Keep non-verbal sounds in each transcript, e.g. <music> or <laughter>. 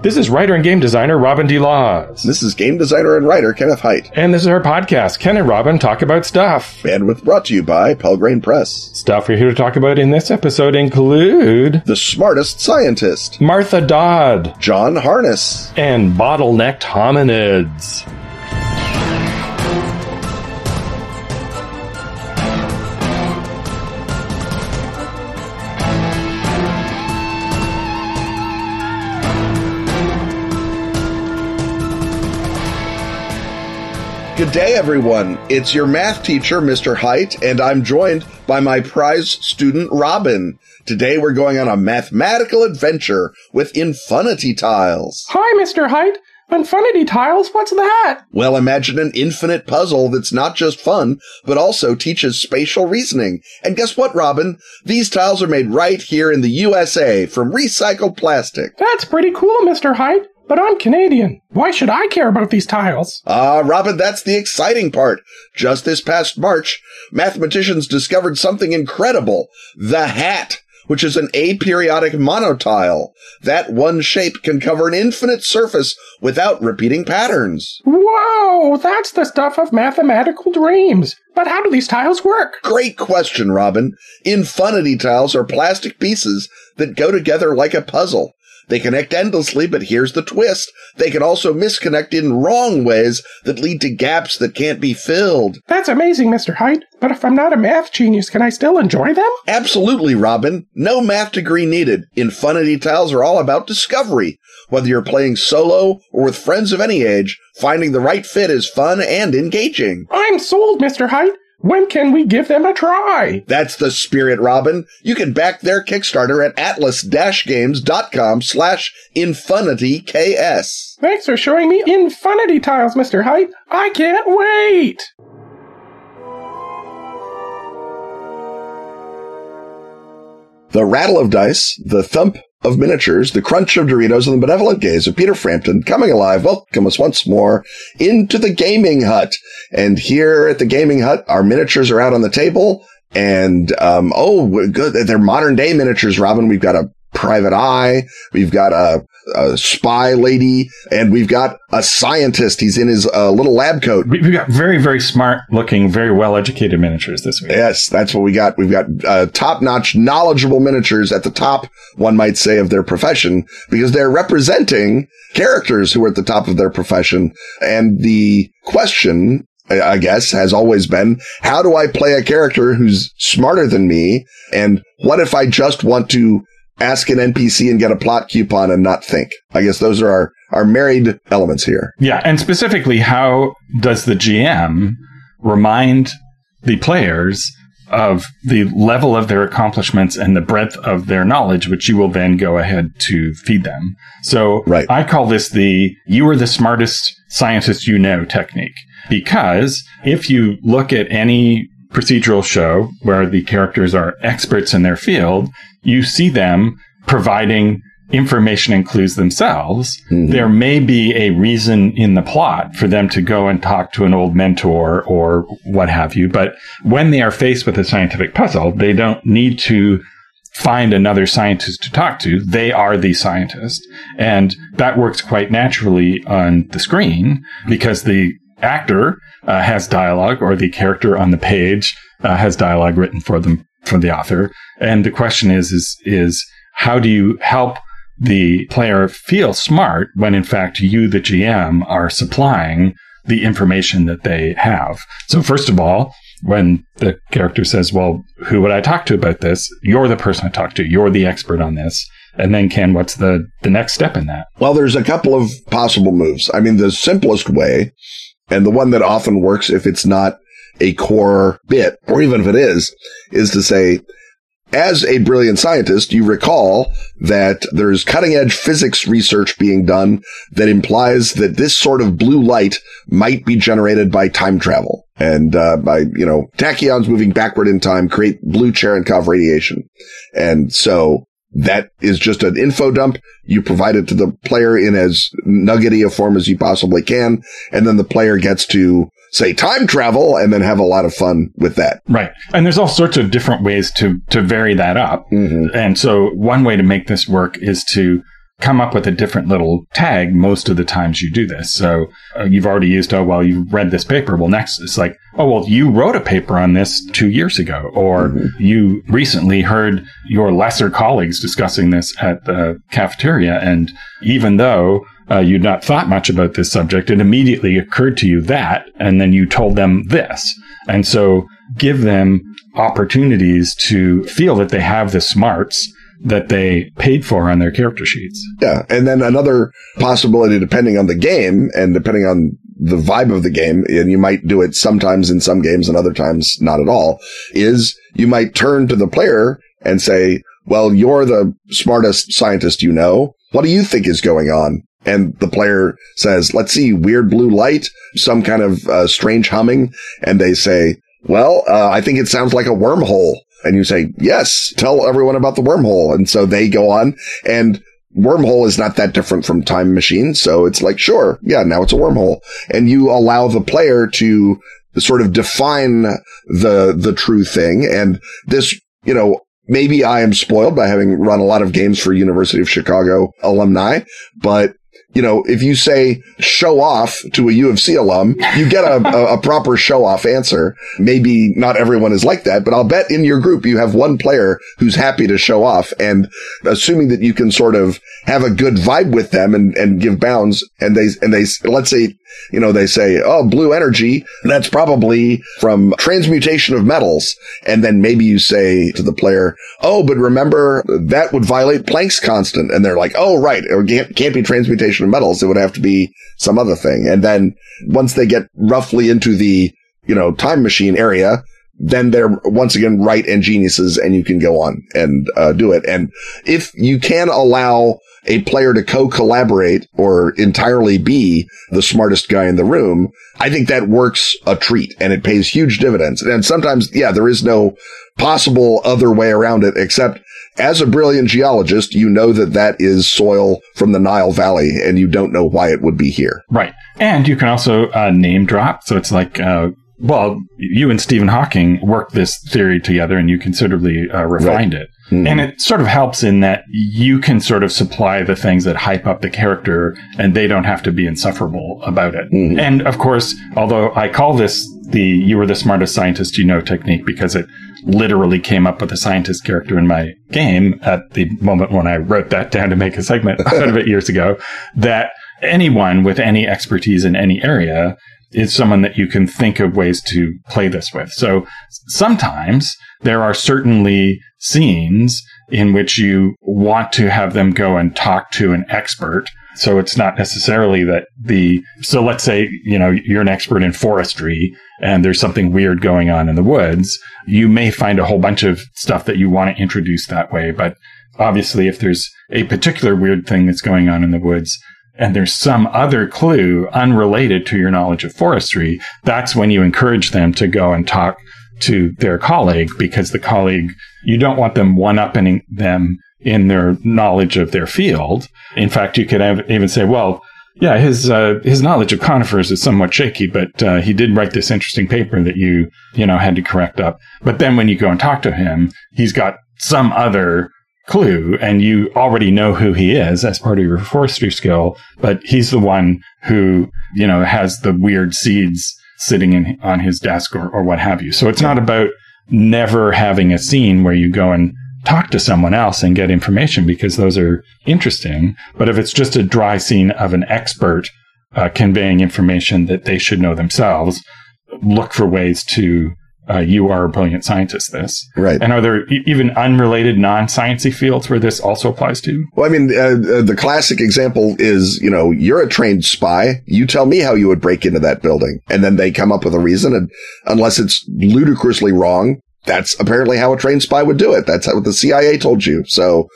This is writer and game designer Robin D. Laws. This is game designer and writer Kenneth Hite. And this is our podcast, Ken and Robin Talk About Stuff. Bandwidth brought to you by Pelgrane Press. Stuff we're here to talk about in this episode include The Smartest Scientist, Martha Dodd, John Harness, and bottlenecked hominids. Good day, everyone. It's your math teacher, Mr. Hite, and I'm joined by my prize student, Robin. Today we're going on a mathematical adventure with infinity tiles. Hi, Mr. Hite. Infinity tiles, what's that? Well, imagine an infinite puzzle that's not just fun, but also teaches spatial reasoning. And guess what, Robin? These tiles are made right here in the USA from recycled plastic. That's pretty cool, Mr. Hite. But I'm Canadian. Why should I care about these tiles? Ah, Robin, that's the exciting part. Just this past March, mathematicians discovered something incredible. The hat, which is an aperiodic monotile. That one shape can cover an infinite surface without repeating patterns. Whoa, that's the stuff of mathematical dreams. But how do these tiles work? Great question, Robin. Infinity tiles are plastic pieces that go together like a puzzle. They connect endlessly, but here's the twist. They can also misconnect in wrong ways that lead to gaps that can't be filled. That's amazing, Mr. Hite. But if I'm not a math genius, can I still enjoy them? Absolutely, Robin. No math degree needed. Infinity tiles are all about discovery. Whether you're playing solo or with friends of any age, finding the right fit is fun and engaging. I'm sold, Mr. Hite. When can we give them a try? That's the spirit, Robin. You can back their Kickstarter at atlas-games.com slash infinityks. Thanks for showing me infinity tiles, Mr. Hite. I can't wait! The rattle of dice, the thump of miniatures, the crunch of Doritos, and the benevolent gaze of Peter Frampton coming alive. Welcome us once more into the gaming hut. And here at the gaming hut, our miniatures are out on the table. And, um, oh, good. They're modern day miniatures, Robin. We've got a private eye. We've got a, a spy lady and we've got a scientist. He's in his uh, little lab coat. We've got very, very smart looking, very well educated miniatures this week. Yes, that's what we got. We've got uh, top notch, knowledgeable miniatures at the top, one might say, of their profession because they're representing characters who are at the top of their profession. And the question I guess, has always been, how do I play a character who's smarter than me? And what if I just want to ask an NPC and get a plot coupon and not think? I guess those are our, our married elements here. Yeah. And specifically, how does the GM remind the players of the level of their accomplishments and the breadth of their knowledge, which you will then go ahead to feed them. So right. I call this the you are the smartest scientist you know technique. Because if you look at any procedural show where the characters are experts in their field, you see them providing information and clues themselves. Mm-hmm. There may be a reason in the plot for them to go and talk to an old mentor or what have you. But when they are faced with a scientific puzzle, they don't need to find another scientist to talk to. They are the scientist. And that works quite naturally on the screen because the actor uh, has dialogue or the character on the page uh, has dialogue written for them from the author. And the question is, is, is how do you help the player feel smart when in fact you, the GM, are supplying the information that they have? So first of all, when the character says, well, who would I talk to about this? You're the person I talk to. You're the expert on this. And then Ken, what's the, the next step in that? Well, there's a couple of possible moves. I mean, the simplest way and the one that often works if it's not a core bit, or even if it is, is to say, as a brilliant scientist, you recall that there's cutting edge physics research being done that implies that this sort of blue light might be generated by time travel and uh, by, you know, tachyons moving backward in time create blue Cherenkov radiation. And so that is just an info dump. You provide it to the player in as nuggety a form as you possibly can. And then the player gets to say time travel and then have a lot of fun with that. Right. And there's all sorts of different ways to, to vary that up. Mm-hmm. And so one way to make this work is to come up with a different little tag most of the times you do this. So uh, you've already used, oh, well, you read this paper. Well, next it's like, oh, well, you wrote a paper on this two years ago, or mm-hmm. you recently heard your lesser colleagues discussing this at the cafeteria. And even though uh, you'd not thought much about this subject, it immediately occurred to you that, and then you told them this. And so give them opportunities to feel that they have the smarts that they paid for on their character sheets. Yeah. And then another possibility, depending on the game and depending on the vibe of the game, and you might do it sometimes in some games and other times not at all, is you might turn to the player and say, well, you're the smartest scientist you know. What do you think is going on? And the player says, let's see, weird blue light, some kind of uh, strange humming. And they say, well, uh, I think it sounds like a wormhole. And you say, yes, tell everyone about the wormhole. And so they go on and wormhole is not that different from time machine. So it's like, sure. Yeah. Now it's a wormhole and you allow the player to sort of define the, the true thing. And this, you know, maybe I am spoiled by having run a lot of games for University of Chicago alumni, but you know, if you say show off to a U of C alum, you get a, a, a, proper show off answer. Maybe not everyone is like that, but I'll bet in your group you have one player who's happy to show off. And assuming that you can sort of have a good vibe with them and, and give bounds and they, and they, let's say you know, they say, oh, blue energy, that's probably from transmutation of metals. And then maybe you say to the player, oh, but remember that would violate Planck's constant. And they're like, oh, right. It can't be transmutation of metals. It would have to be some other thing. And then once they get roughly into the, you know, time machine area, then they're once again right and geniuses and you can go on and uh, do it. And if you can allow a player to co-collaborate or entirely be the smartest guy in the room, I think that works a treat and it pays huge dividends. And sometimes, yeah, there is no possible other way around it except as a brilliant geologist, you know that that is soil from the Nile Valley and you don't know why it would be here. Right. And you can also uh, name drop. So it's like, uh, well, you and Stephen Hawking worked this theory together and you considerably uh, refined right. it. Mm-hmm. And it sort of helps in that you can sort of supply the things that hype up the character and they don't have to be insufferable about it. Mm-hmm. And of course, although I call this the you were the smartest scientist you know technique because it literally came up with a scientist character in my game at the moment when I wrote that down to make a segment <laughs> out of it years ago, that anyone with any expertise in any area is someone that you can think of ways to play this with. So sometimes there are certainly scenes in which you want to have them go and talk to an expert. So it's not necessarily that the, so let's say, you know, you're an expert in forestry and there's something weird going on in the woods. You may find a whole bunch of stuff that you want to introduce that way. But obviously, if there's a particular weird thing that's going on in the woods, and there's some other clue unrelated to your knowledge of forestry, that's when you encourage them to go and talk to their colleague because the colleague, you don't want them one upping them in their knowledge of their field. In fact, you could have, even say, well, yeah, his uh, his knowledge of conifers is somewhat shaky, but uh, he did write this interesting paper that you you know had to correct up. But then when you go and talk to him, he's got some other clue and you already know who he is as part of your forestry skill, but he's the one who, you know, has the weird seeds sitting in, on his desk or, or what have you. So it's not about never having a scene where you go and talk to someone else and get information because those are interesting. But if it's just a dry scene of an expert uh, conveying information that they should know themselves, look for ways to uh, you are a brilliant scientist this. Right. And are there e- even unrelated non-sciencey fields where this also applies to? Well, I mean, uh, uh, the classic example is, you know, you're a trained spy. You tell me how you would break into that building. And then they come up with a reason. And unless it's ludicrously wrong, that's apparently how a trained spy would do it. That's what the CIA told you. So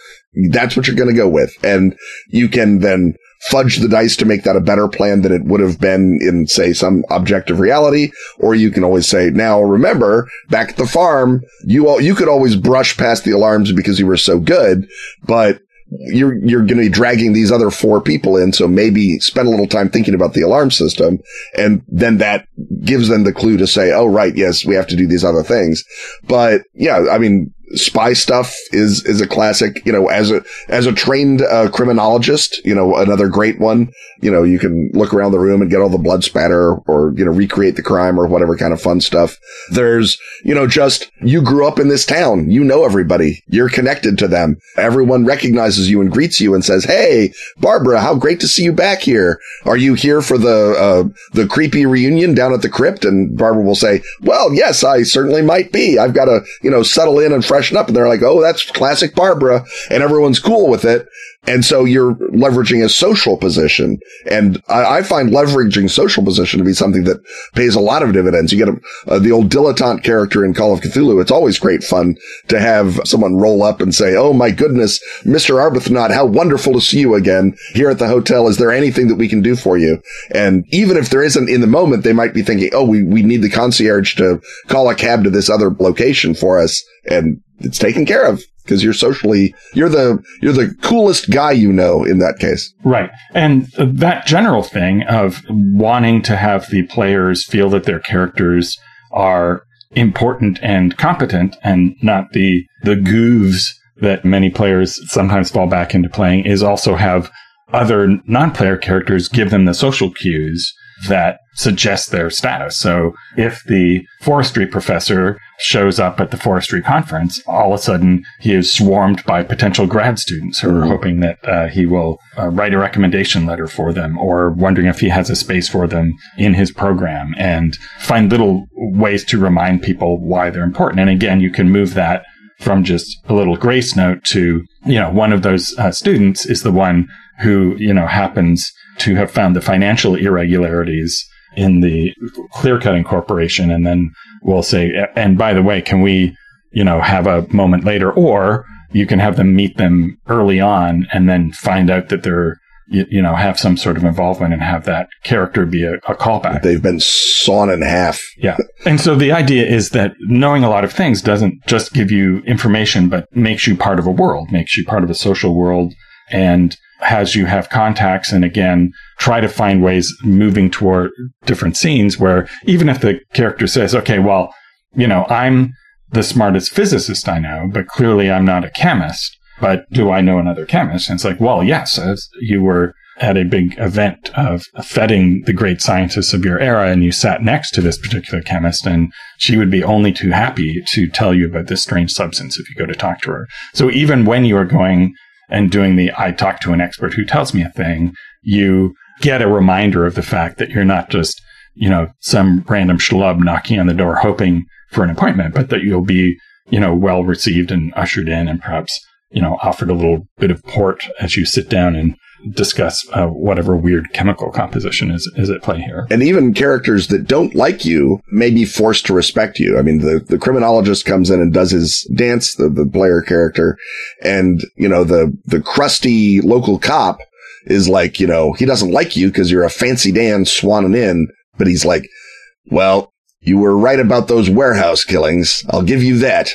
that's what you're going to go with. And you can then fudge the dice to make that a better plan than it would have been in, say, some objective reality. Or you can always say, now remember, back at the farm, you all, you could always brush past the alarms because you were so good, but you're you're going to be dragging these other four people in so maybe spend a little time thinking about the alarm system and then that gives them the clue to say oh right yes we have to do these other things but yeah i mean spy stuff is is a classic. You know, as a as a trained uh, criminologist, you know, another great one. You know, you can look around the room and get all the blood spatter, or you know, recreate the crime or whatever kind of fun stuff. There's, you know, just you grew up in this town, you know everybody, you're connected to them. Everyone recognizes you and greets you and says, "Hey, Barbara, how great to see you back here. Are you here for the uh, the creepy reunion down at the crypt?" And Barbara will say, "Well, yes, I certainly might be. I've got to, you know, settle in and freshen up." And they're like, "Oh, that's classic Barbara," and everyone's cool with it. And so you're leveraging a social position. And I, I, find leveraging social position to be something that pays a lot of dividends. You get a, uh, the old dilettante character in Call of Cthulhu. It's always great fun to have someone roll up and say, Oh my goodness, Mr. Arbuthnot, how wonderful to see you again here at the hotel. Is there anything that we can do for you? And even if there isn't in the moment, they might be thinking, Oh, we, we need the concierge to call a cab to this other location for us. And it's taken care of because you're socially you're the you're the coolest guy you know in that case. Right. And that general thing of wanting to have the players feel that their characters are important and competent and not the the goofs that many players sometimes fall back into playing is also have other non-player characters give them the social cues that suggest their status. So if the forestry professor shows up at the forestry conference, all of a sudden he is swarmed by potential grad students who are hoping that uh, he will uh, write a recommendation letter for them or wondering if he has a space for them in his program and find little ways to remind people why they're important. And again, you can move that from just a little grace note to, you know, one of those uh, students is the one who, you know, happens to have found the financial irregularities in the clear cutting corporation. And then we'll say, and by the way, can we, you know, have a moment later or you can have them meet them early on and then find out that they're, you, you know, have some sort of involvement and have that character be a, a callback. They've been sawn in half. yeah. And so the idea is that knowing a lot of things doesn't just give you information, but makes you part of a world, makes you part of a social world and has you have contacts and again try to find ways moving toward different scenes where even if the character says okay well you know i'm the smartest physicist i know but clearly i'm not a chemist but do i know another chemist? And it's like well yes you were at a big event of feting the great scientists of your era and you sat next to this particular chemist and she would be only too happy to tell you about this strange substance if you go to talk to her. So even when you are going and doing the I talk to an expert who tells me a thing, you get a reminder of the fact that you're not just, you know, some random schlub knocking on the door hoping for an appointment, but that you'll be, you know, well received and ushered in and perhaps, you know, offered a little bit of port as you sit down and discuss uh, whatever weird chemical composition is, is at play here. And even characters that don't like you may be forced to respect you. I mean, the, the criminologist comes in and does his dance, the, the player character, and, you know, the, the crusty local cop is like, you know, he doesn't like you because you're a fancy Dan swanning in, but he's like, well, you were right about those warehouse killings. I'll give you that.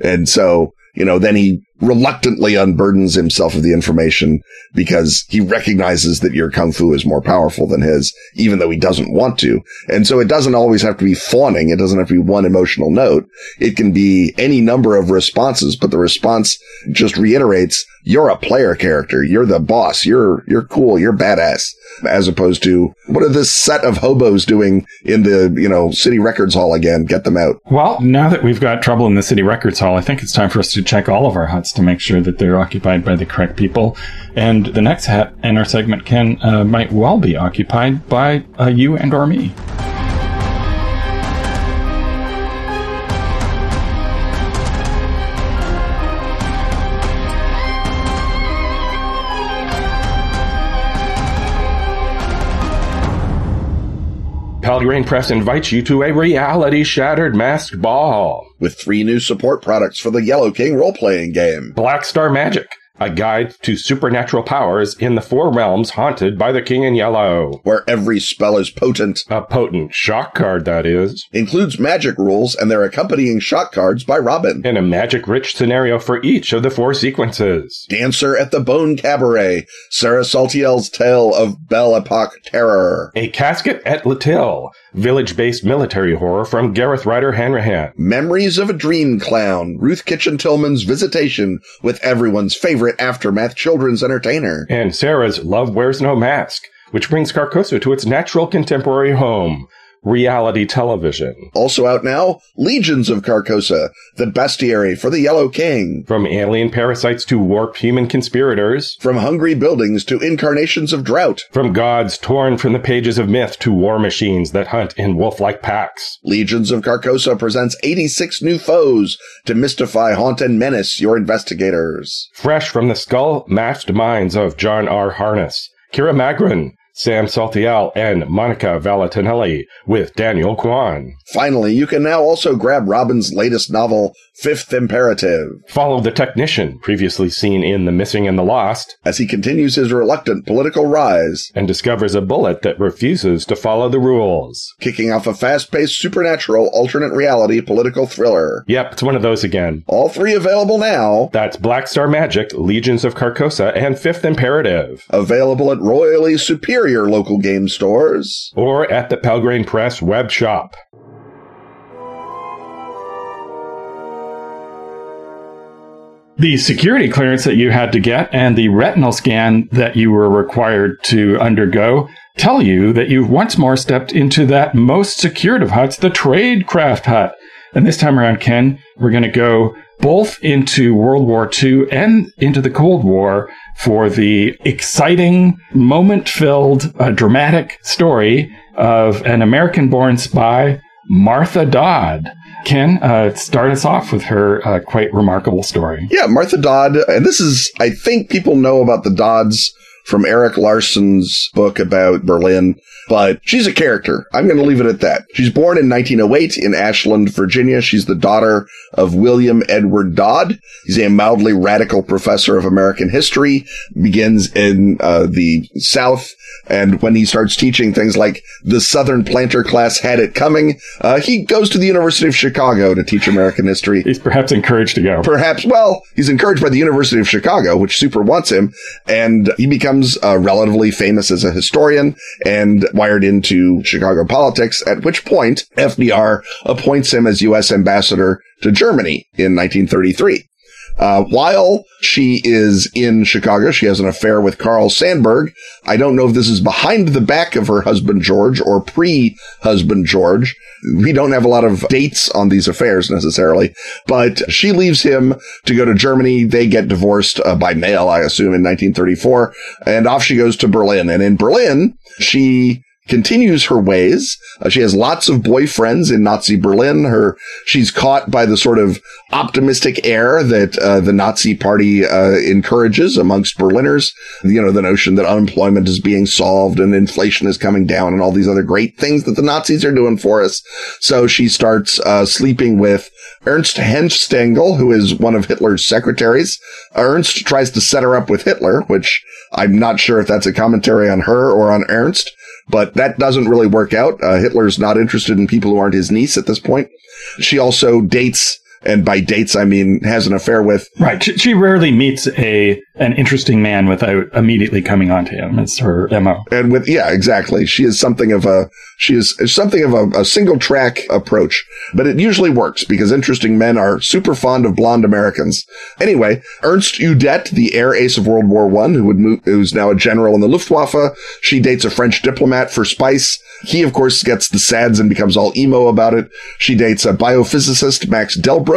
And so, you know, then he reluctantly unburdens himself of the information because he recognizes that your kung fu is more powerful than his, even though he doesn't want to. And so it doesn't always have to be fawning. It doesn't have to be one emotional note. It can be any number of responses, but the response just reiterates you're a player character. You're the boss. You're, you're cool. You're badass as opposed to what are this set of hobos doing in the, you know, city records hall again? Get them out. Well, now that we've got trouble in the city records hall, I think it's time for us to check all of our to make sure that they're occupied by the correct people. And the next hut in our segment can, uh, might well be occupied by uh, you and or me. Pelgrane Press invites you to a reality shattered masked ball. With three new support products for the Yellow King role playing game. Black Star Magic, a guide to supernatural powers in the four realms haunted by the King in Yellow. Where every spell is potent. A potent shock card, that is. Includes magic rules and their accompanying shock cards by Robin. And a magic rich scenario for each of the four sequences. Dancer at the Bone Cabaret. Sarah Saltiel's tale of Belle Epoque terror. A casket at Latil. Village based military horror from Gareth Ryder Hanrahan. Memories of a Dream Clown. Ruth Kitchin Tillman's visitation with everyone's favorite aftermath children's entertainer. And Sarah's Love Wears No Mask, which brings Carcosa to its natural contemporary home reality television. Also out now, Legions of Carcosa, the bestiary for the Yellow King. From alien parasites to warped human conspirators. From hungry buildings to incarnations of drought. From gods torn from the pages of myth to war machines that hunt in wolf-like packs. Legions of Carcosa presents 86 new foes to mystify, haunt, and menace your investigators. Fresh from the skull-matched minds of John R. Harness, Kira Magrini, Sam Saltiel, and Monica Valentinelli with Daniel Kwan. Finally, you can now also grab Robin's latest novel, Fifth Imperative. Follow the technician, previously seen in The Missing and the Lost, as he continues his reluctant political rise and discovers a bullet that refuses to follow the rules. Kicking off a fast paced supernatural alternate reality political thriller. Yep, it's one of those again. All three available now. That's Black Star Magic, Legions of Carcosa, and Fifth Imperative. Available at royally superior local game stores. Or at the Pelgrane Press web shop. the security clearance that you had to get and the retinal scan that you were required to undergo tell you that you've once more stepped into that most secured of huts, the Tradecraft hut. And this time around, Ken, we're going to go both into World War II and into the Cold War for the exciting, moment filled, uh, dramatic story of an American born spy, Martha Dodd. Ken, uh, start us off with her uh, quite remarkable story. Yeah, Martha Dodd, and this is, I think people know about the Dodds from Erik Larson's book about Berlin, but she's a character. I'm going to leave it at that. She's born in 1908 in Ashland, Virginia. She's the daughter of William Edward Dodd. He's a mildly radical professor of American history, begins in uh, the South. And when he starts teaching things like the Southern planter class had it coming, uh, he goes to the University of Chicago to teach American history. He's perhaps encouraged to go. Perhaps, well, he's encouraged by the University of Chicago, which super wants him. And he becomes uh, relatively famous as a historian and wired into Chicago politics, at which point FDR appoints him as U.S. ambassador to Germany in 1933. Uh, while she is in Chicago, she has an affair with Carl Sandburg. I don't know if this is behind the back of her husband George or pre-husband George. We don't have a lot of dates on these affairs necessarily, but she leaves him to go to Germany. They get divorced uh, by mail, I assume, in 1934, and off she goes to Berlin. And in Berlin, she continues her ways. Uh, she has lots of boyfriends in Nazi Berlin. Her, she's caught by the sort of optimistic air that uh, the Nazi party uh, encourages amongst Berliners. You know, the notion that unemployment is being solved and inflation is coming down and all these other great things that the Nazis are doing for us. So she starts uh, sleeping with Ernst Hanfstaengl, who is one of Hitler's secretaries. Ernst tries to set her up with Hitler, which I'm not sure if that's a commentary on her or on Ernst but that doesn't really work out. Uh, Hitler's not interested in people who aren't his niece at this point. She also dates and by dates I mean has an affair with. Right. She, she, rarely meets a an interesting man without immediately coming on to him. It's her mo. And with yeah, exactly. She is something of a she is something of a, a single track approach, but it usually works because interesting men are super fond of blonde Americans. Anyway, Ernst Udet, the air ace of World War One, who would move, who's now a general in the Luftwaffe, she dates a French diplomat for spice. He, of course, gets the SADS and becomes all emo about it. She dates a biophysicist, Max Delbruck,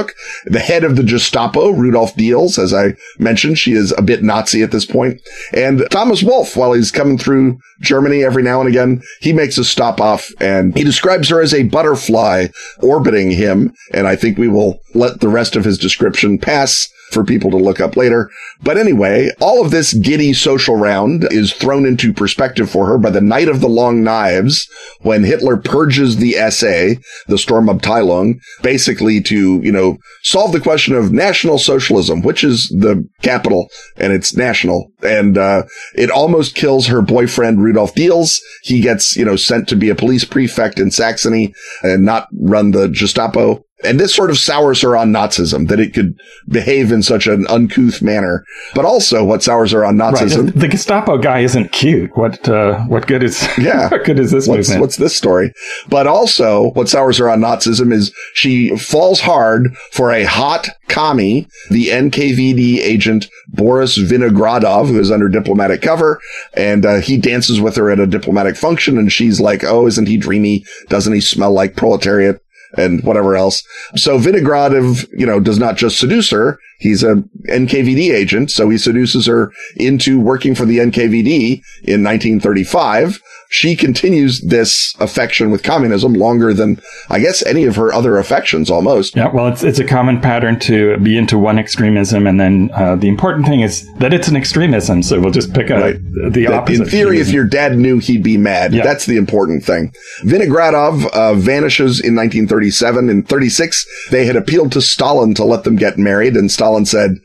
the head of the Gestapo, Rudolf Diels. As I mentioned, she is a bit Nazi at this point. And Thomas Wolfe, while he's coming through Germany every now and again, he makes a stop off and he describes her as a butterfly orbiting him. And I think we will let the rest of his description pass for people to look up later. But anyway, all of this giddy social round is thrown into perspective for her by the Night of the Long Knives when Hitler purges the SA, the Storm of Sturmabteilung, basically to, you know, solve the question of national socialism, which is the capital and it's national. And, uh, it almost kills her boyfriend, Rudolf Diels. He gets, you know, sent to be a police prefect in Saxony and not run the Gestapo. And this sort of sours her on Nazism that it could behave in such an uncouth manner. But also what sours her on Nazism. Right. The Gestapo guy isn't cute. What uh, what good is <laughs> Yeah. what good is this What's, movement? what's this story? But also what sours her on Nazism is she falls hard for a hot commie, the NKVD agent Boris Vinogradov, who is under diplomatic cover. And uh, he dances with her at a diplomatic function. And she's like, Oh, isn't he dreamy? Doesn't he smell like proletariat? And whatever else. So Vinogradov, you know, does not just seduce her. He's a NKVD agent. So he seduces her into working for the NKVD in 1935. She continues this affection with communism longer than, I guess, any of her other affections almost. Yeah, well, it's it's a common pattern to be into one extremism, and then uh, the important thing is that it's an extremism. So we'll just pick a, Right. the opposite. in theory, if your dad knew, he'd be mad. Yeah. That's the important thing. Vinogradov uh, vanishes in 1937. In 36, they had appealed to Stalin to let them get married, and Stalin said,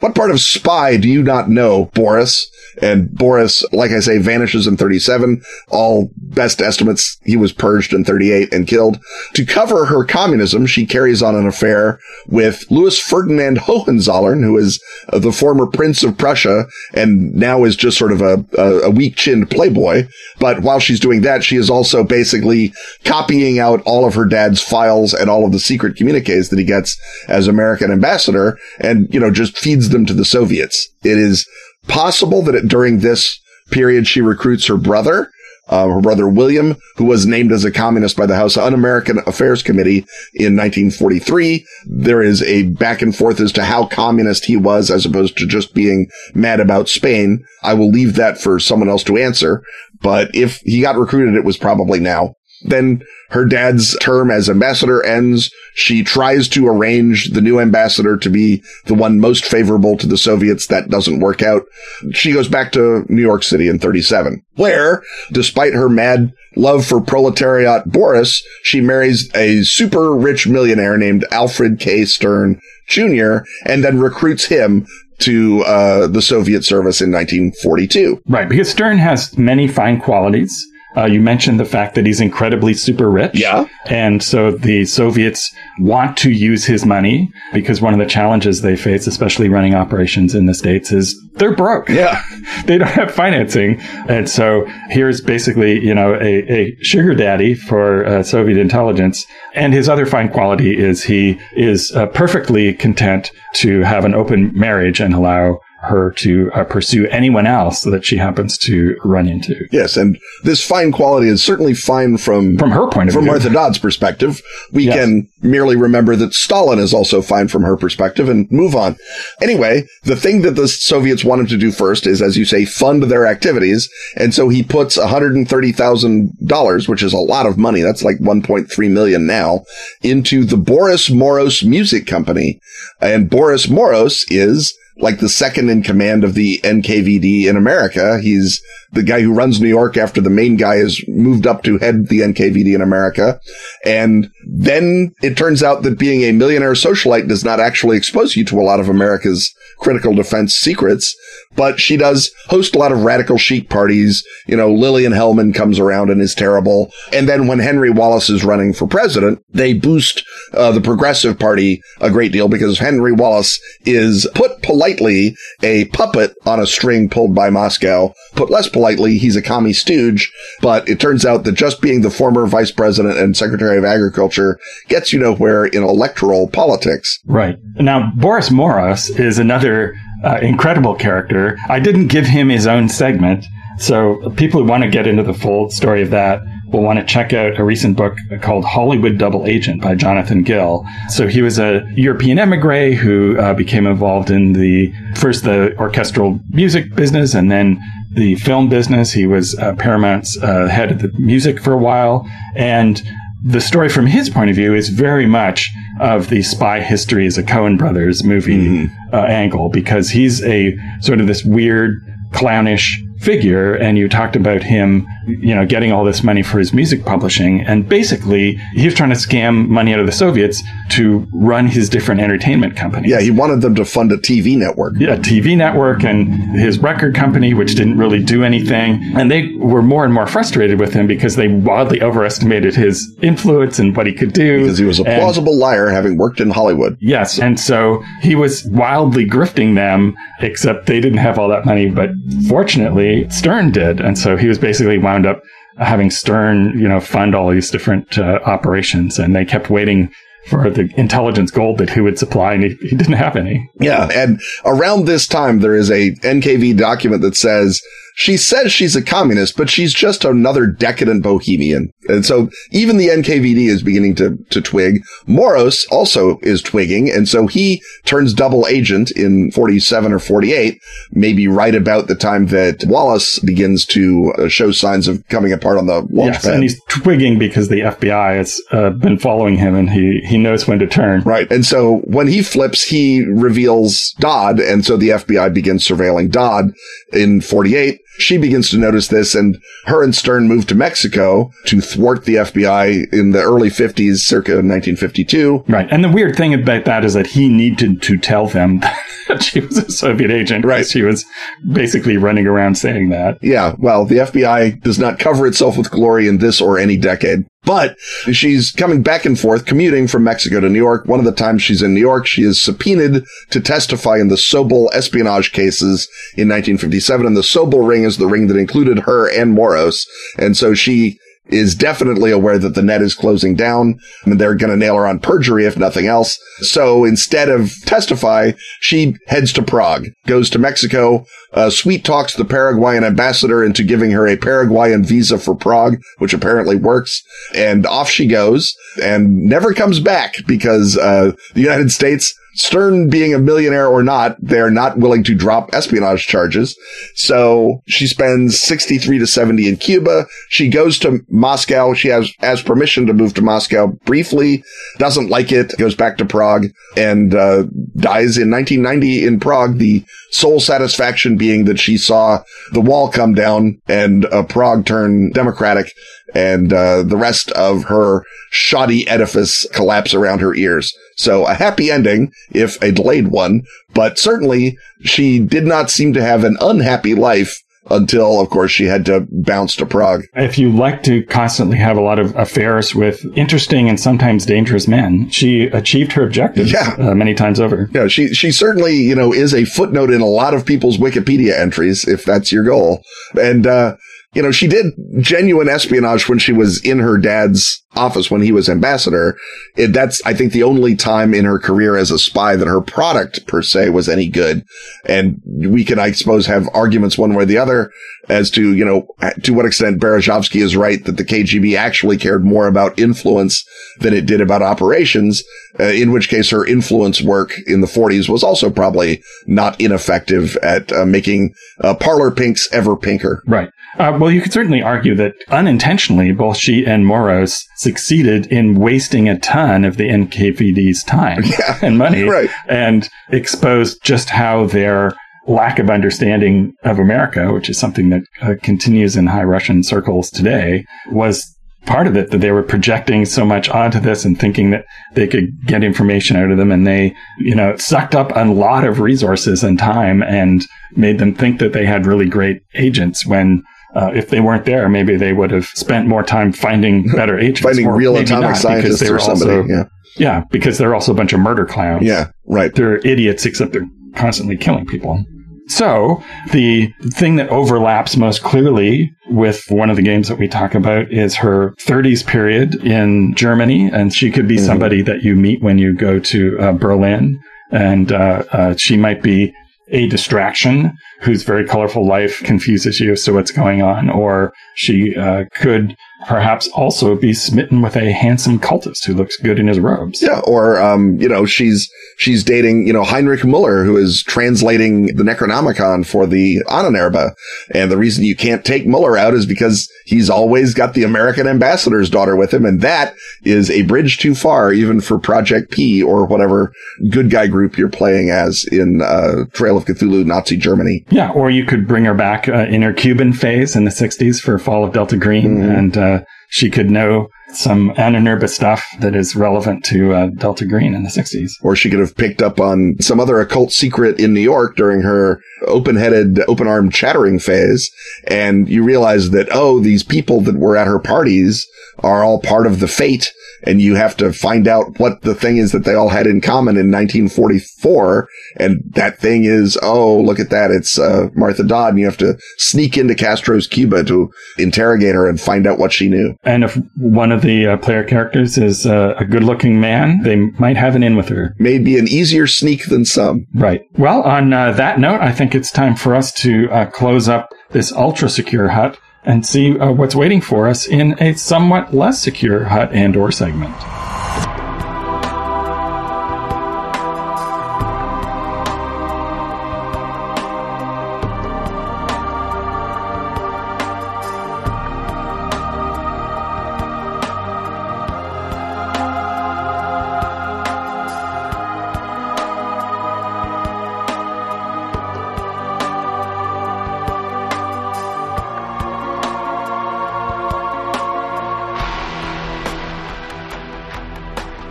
what part of spy do you not know, Boris? And Boris, like I say, vanishes in 37. All best estimates, he was purged in 38 and killed. To cover her communism, she carries on an affair with Louis Ferdinand Hohenzollern, who is the former Prince of Prussia and now is just sort of a, a, a weak-chinned playboy. But while she's doing that, she is also basically copying out all of her dad's files and all of the secret communiques that he gets as American ambassador and, you know, just feeds them to the Soviets. It is possible that it, during this period, she recruits her brother, uh, her brother William, who was named as a communist by the House Un-American Affairs Committee in 1943. There is a back and forth as to how communist he was as opposed to just being mad about Spain. I will leave that for someone else to answer. But if he got recruited, it was probably now. Then her dad's term as ambassador ends. She tries to arrange the new ambassador to be the one most favorable to the Soviets. That doesn't work out. She goes back to New York City in 37, where, despite her mad love for proletariat Boris, she marries a super rich millionaire named Alfred K. Stern Jr. and then recruits him to uh, the Soviet service in 1942. right, because Stern has many fine qualities. Uh, you mentioned the fact that he's incredibly super rich. Yeah. And so the Soviets want to use his money because one of the challenges they face, especially running operations in the States, is they're broke. Yeah. <laughs> they don't have financing. And so here's basically, you know, a, a sugar daddy for uh, Soviet intelligence. And his other fine quality is he is uh, perfectly content to have an open marriage and allow her to uh, pursue anyone else that she happens to run into. Yes, and this fine quality is certainly fine from From her point of from view. Martha Dodd's perspective. We Yes. can merely remember that Stalin is also fine from her perspective and move on. Anyway, the thing that the Soviets wanted to do first is, as you say, fund their activities, and so he puts $130,000, which is a lot of money, that's like 1.3 million now, into the Boris Morros Music Company. And Boris Morros is like the second in command of the NKVD in America. He's the guy who runs New York after the main guy has moved up to head the NKVD in America. And then it turns out that being a millionaire socialite does not actually expose you to a lot of America's critical defense secrets, but she does host a lot of radical chic parties. You know, Lillian Hellman comes around and is terrible. And then when Henry Wallace is running for president, they boost uh, the Progressive Party a great deal because Henry Wallace is, put politely, a puppet on a string pulled by Moscow. Put less politely, he's a commie stooge. But it turns out that just being the former vice president and secretary of agriculture gets you nowhere in electoral politics. Right. Now, Boris Morros is another uh, incredible character. I didn't give him his own segment. So people who want to get into the full story of that will want to check out a recent book called Hollywood Double Agent by Jonathan Gill. So he was a European emigre who uh, became involved in the first the orchestral music business and then the film business. He was uh, Paramount's uh, head of the music for a while and the story from his point of view is very much of the spy histories, a Coen brothers movie uh, angle, because he's a sort of this weird, clownish figure and you talked about him you know getting all this money for his music publishing and basically he was trying to scam money out of the soviets to run his different entertainment companies Yeah, he wanted them to fund a TV network. yeah, TV network and his record company, which didn't really do anything. And they were more and more frustrated with him because they wildly overestimated his influence and what he could do. Because he was a And- plausible liar having worked in Hollywood. Yes. And so he was wildly grifting them, except they didn't have all that money. But fortunately, Stern did. And so he was basically wound up having Stern, you know, fund all these different uh, operations. And they kept waiting for the intelligence gold that he would supply, and he, he didn't have any. Yeah. And around this time, there is a NKVD document that says she says she's a communist, but she's just another decadent bohemian. And so even the NKVD is beginning to, to twig. Morros also is twigging. And so he turns double agent in 47 or 48, maybe right about the time that Wallace begins to uh, show signs of coming apart on the launch Yes, pad. and he's twigging because the FBI has uh, been following him, and he he knows when to turn. Right. And so when he flips, he reveals Dodd. And so the FBI begins surveilling Dodd in 48. She begins to notice this and her and Stern move to Mexico to thwart the FBI in the early 50s, circa 1952. Right, and the weird thing about that is that he needed to tell them <laughs> that she was a Soviet agent. Right. she was basically running around saying that. Yeah. Well, the FBI does not cover itself with glory in this or any decade. But she's coming back and forth, commuting from Mexico to New York. One of the times she's in New York, she is subpoenaed to testify in the Soble espionage cases in 1957. And the Soble ring is the ring that included her and Morros. And so she is definitely aware that the net is closing down and they're going to nail her on perjury if nothing else. So instead of testify, she heads to Prague, goes to Mexico, uh, sweet talks the Paraguayan ambassador into giving her a Paraguayan visa for Prague, which apparently works. And off she goes and never comes back because, uh, the United States Stern being a millionaire or not, they're not willing to drop espionage charges. So she spends 63 to 70 in Cuba. She goes to Moscow. She has, has permission to move to Moscow briefly, doesn't like it, goes back to Prague and, uh, dies in 1990 in Prague. The sole satisfaction being that she saw the wall come down and uh, Prague turn democratic and, uh, the rest of her shoddy edifice collapse around her ears. So a happy ending, if a delayed one, but certainly she did not seem to have an unhappy life until, of course, she had to bounce to Prague. If you like to constantly have a lot of affairs with interesting and sometimes dangerous men, she achieved her objectives Yeah. uh, many times over. Yeah, she she certainly you know is a footnote in a lot of people's Wikipedia entries if that's your goal. And uh, you know she did genuine espionage when she was in her dad's office when he was ambassador. It, that's I think the only time in her career as a spy that her product per se was any good. And we can I suppose have arguments one way or the other as to you know to what extent Berezovsky is right that the KGB actually cared more about influence than it did about operations. Uh, in which case her influence work in the 40s was also probably not ineffective at uh, making uh, parlor pinks ever pinker. Right. Uh, well, you could certainly argue that unintentionally, both she and Morros succeeded in wasting a ton of the NKVD's time <laughs> and money Right. and exposed just how their lack of understanding of America, which is something that uh, continues in high Russian circles today, was part of it that they were projecting so much onto this and thinking that they could get information out of them and they you know sucked up a lot of resources and time and made them think that they had really great agents when uh, if they weren't there, maybe they would have spent more time finding <laughs> better agents, Finding or real atomic scientists they or somebody. Also, yeah. yeah, because they're also a bunch of murder clowns. Yeah. Right. They're idiots, except they're constantly killing people. So the thing that overlaps most clearly with one of the games that we talk about is her 30s period in Germany, and she could be Mhm. somebody that you meet when you go to uh, Berlin, and uh, uh, she might be a distraction whose very colorful life confuses you as to what's going on, or she uh, could perhaps also be smitten with a handsome cultist who looks good in his robes. Yeah. Or, um, you know, she's, she's dating, you know, Heinrich Muller, who is translating the Necronomicon for the Ahnenerbe. And the reason you can't take Muller out is because he's always got the American ambassador's daughter with him. And that is a bridge too far, even for Project P or whatever good guy group you're playing as in uh, Trail of Cthulhu, Nazi Germany. Yeah, or you could bring her back uh, in her Cuban phase in the 60s for Fall of Delta Green, Mhm. and uh, she could know some Anna stuff that is relevant to uh, Delta Green in the 60s. Or she could have picked up on some other occult secret in New York during her open-headed, open-armed chattering phase. And you realize that, oh, these people that were at her parties are all part of the fate. And you have to find out what the thing is that they all had in common in 1944. And that thing is, oh, look at that. It's uh, Martha Dodd. And you have to sneak into Castro's Cuba to interrogate her and find out what she knew. And if one of the uh, player characters is uh, a good looking man, they might have an in with her. May be an easier sneak than some. Right. Well, on uh, that note, I think it's time for us to uh, close up this ultra secure hut and see uh, what's waiting for us in a somewhat less secure hut and or segment.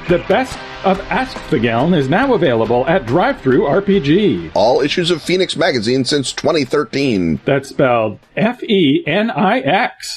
The best of Askfageln is now available at DriveThruRPG. All issues of Fenix Magazine since 2013 That's spelled F E N I X.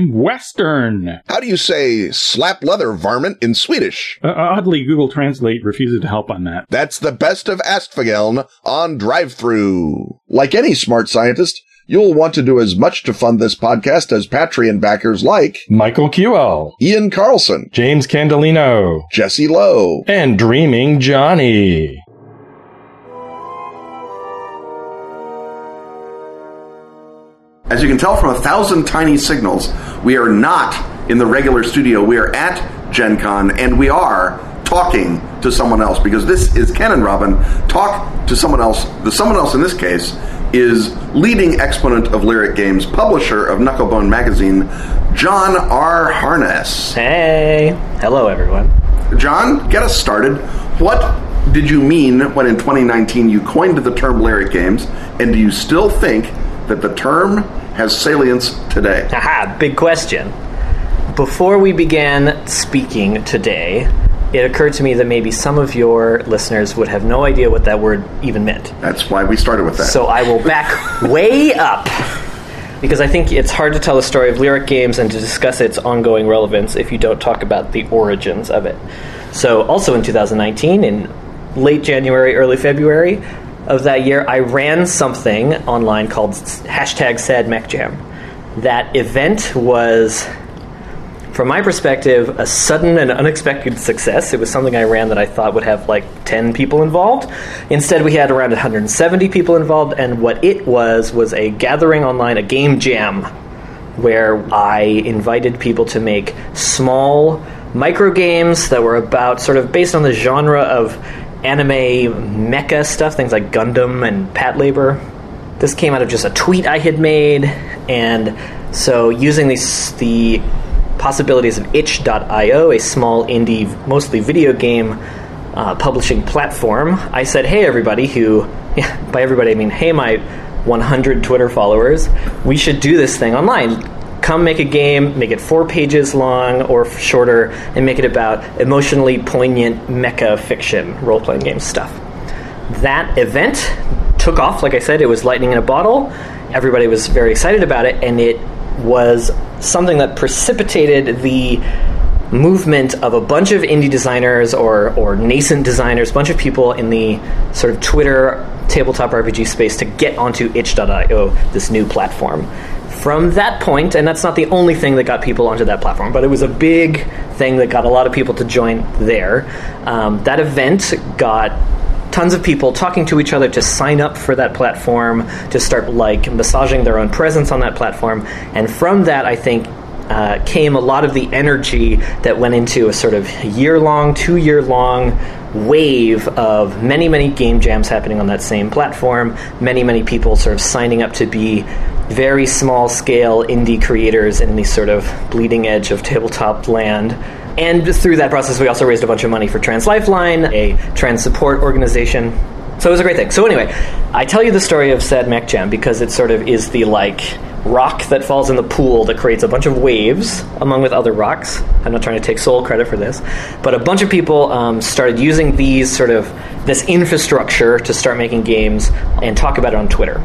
game, Western. How do you say slap leather varmint in Swedish? Uh, oddly, Google Translate refuses to help on that. That's the best of Askfageln on drive through. Like any smart scientist, you'll want to do as much to fund this podcast as Patreon backers like Michael QL, Ian Carlson, James Candelino, Jesse Lowe, and Dreaming Johnny. As you can tell from a thousand tiny signals, we are not in the regular studio. We are at Gen Con and we are talking to someone else because this is and Robin. Talk to someone else. The someone else in this case is leading exponent of lyric games, publisher of Knucklebone magazine, John R. Harness. Hey, hello everyone. John, get us started. What did you mean when in 2019 you coined the term lyric games, and do you still think that the term has salience today? Haha, big question. Before we began speaking today, it occurred to me that maybe some of your listeners would have no idea what that word even meant. That's why we started with that. So I will back <laughs> way up because I think it's hard to tell the story of lyric games and to discuss its ongoing relevance if you don't talk about the origins of it. So, also in 2019, in late January, early February of that year, I ran something online called hashtag Sad Mech Jam. That event was from my perspective, a sudden and unexpected success. It was something I ran that I thought would have like 10 people involved. Instead, we had around 170 people involved, and what it was was a gathering online, a game jam, where I invited people to make small micro games that were about sort of based on the genre of anime mecha stuff, things like Gundam and Patlabor. This came out of just a tweet I had made, and so using these the possibilities of itch.io, a small indie, mostly video game uh, publishing platform, I said, hey, everybody who, yeah, <laughs> by everybody I mean, hey, my 100 Twitter followers, we should do this thing online. Come make a game, make it four pages long or shorter, and make it about emotionally poignant mecha fiction role playing game stuff. That event took off, like I said, it was lightning in a bottle. Everybody was very excited about it, and it was something that precipitated the movement of a bunch of indie designers or, or nascent designers, a bunch of people in the sort of Twitter tabletop RPG space to get onto itch.io, this new platform. From that point, and that's not the only thing that got people onto that platform, but it was a big thing that got a lot of people to join there. Um, that event got tons of people talking to each other to sign up for that platform, to start like massaging their own presence on that platform, and from that, I think. Uh, came a lot of the energy that went into a sort of year long, two year long wave of many, many game jams happening on that same platform. Many, many people sort of signing up to be very small scale indie creators in the sort of bleeding edge of tabletop land. And through that process, we also raised a bunch of money for Trans Lifeline, a trans support organization. So it was a great thing. So anyway, I tell you the story of Sad Mech Jam because it sort of is the like rock that falls in the pool that creates a bunch of waves among with other rocks. I'm not trying to take sole credit for this, but a bunch of people um, started using these sort of this infrastructure to start making games and talk about it on Twitter.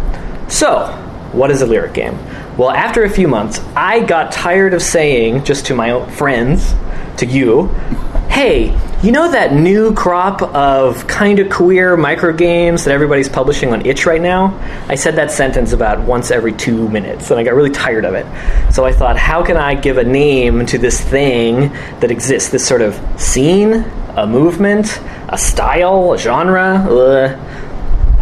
So, what is a lyric game? Well, after a few months, I got tired of saying just to my friends, to you, hey, you know that new crop of kind of queer micro games that everybody's publishing on itch right now? I said that sentence about once every two minutes, and I got really tired of it. So I thought, how can I give a name to this thing that exists, this sort of scene, a movement, a style, a genre? Ugh.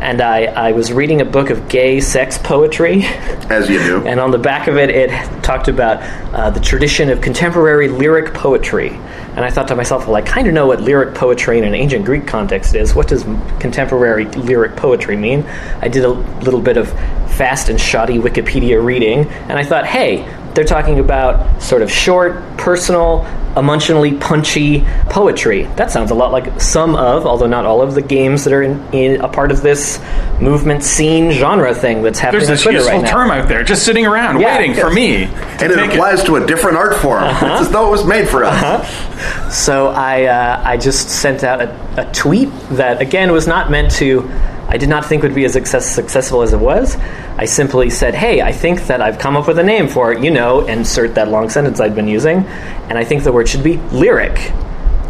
And I, I was reading a book of gay sex poetry. As you do. <laughs> And on the back of it, it talked about uh, the tradition of contemporary lyric poetry. And I thought to myself, well, I kind of know what lyric poetry in an ancient Greek context is. What does contemporary lyric poetry mean? I did a little bit of fast and shoddy Wikipedia reading, and I thought, hey, they're talking about sort of short, personal, emotionally punchy poetry. That sounds a lot like some of, although not all of, the games that are in, in a part of this movement scene genre thing that's happening There's on this Twitter useful right now. term out there just sitting around Yeah, waiting for me. And it take applies to a different art form. Uh-huh. It's as though it was made for us. So I, uh, I just sent out a, a tweet that, again, was not meant to, I did not think would be as success, successful as it was. I simply said, hey, I think that I've come up with a name for it, you know, insert that long sentence I'd been using, and I think the word should be lyric.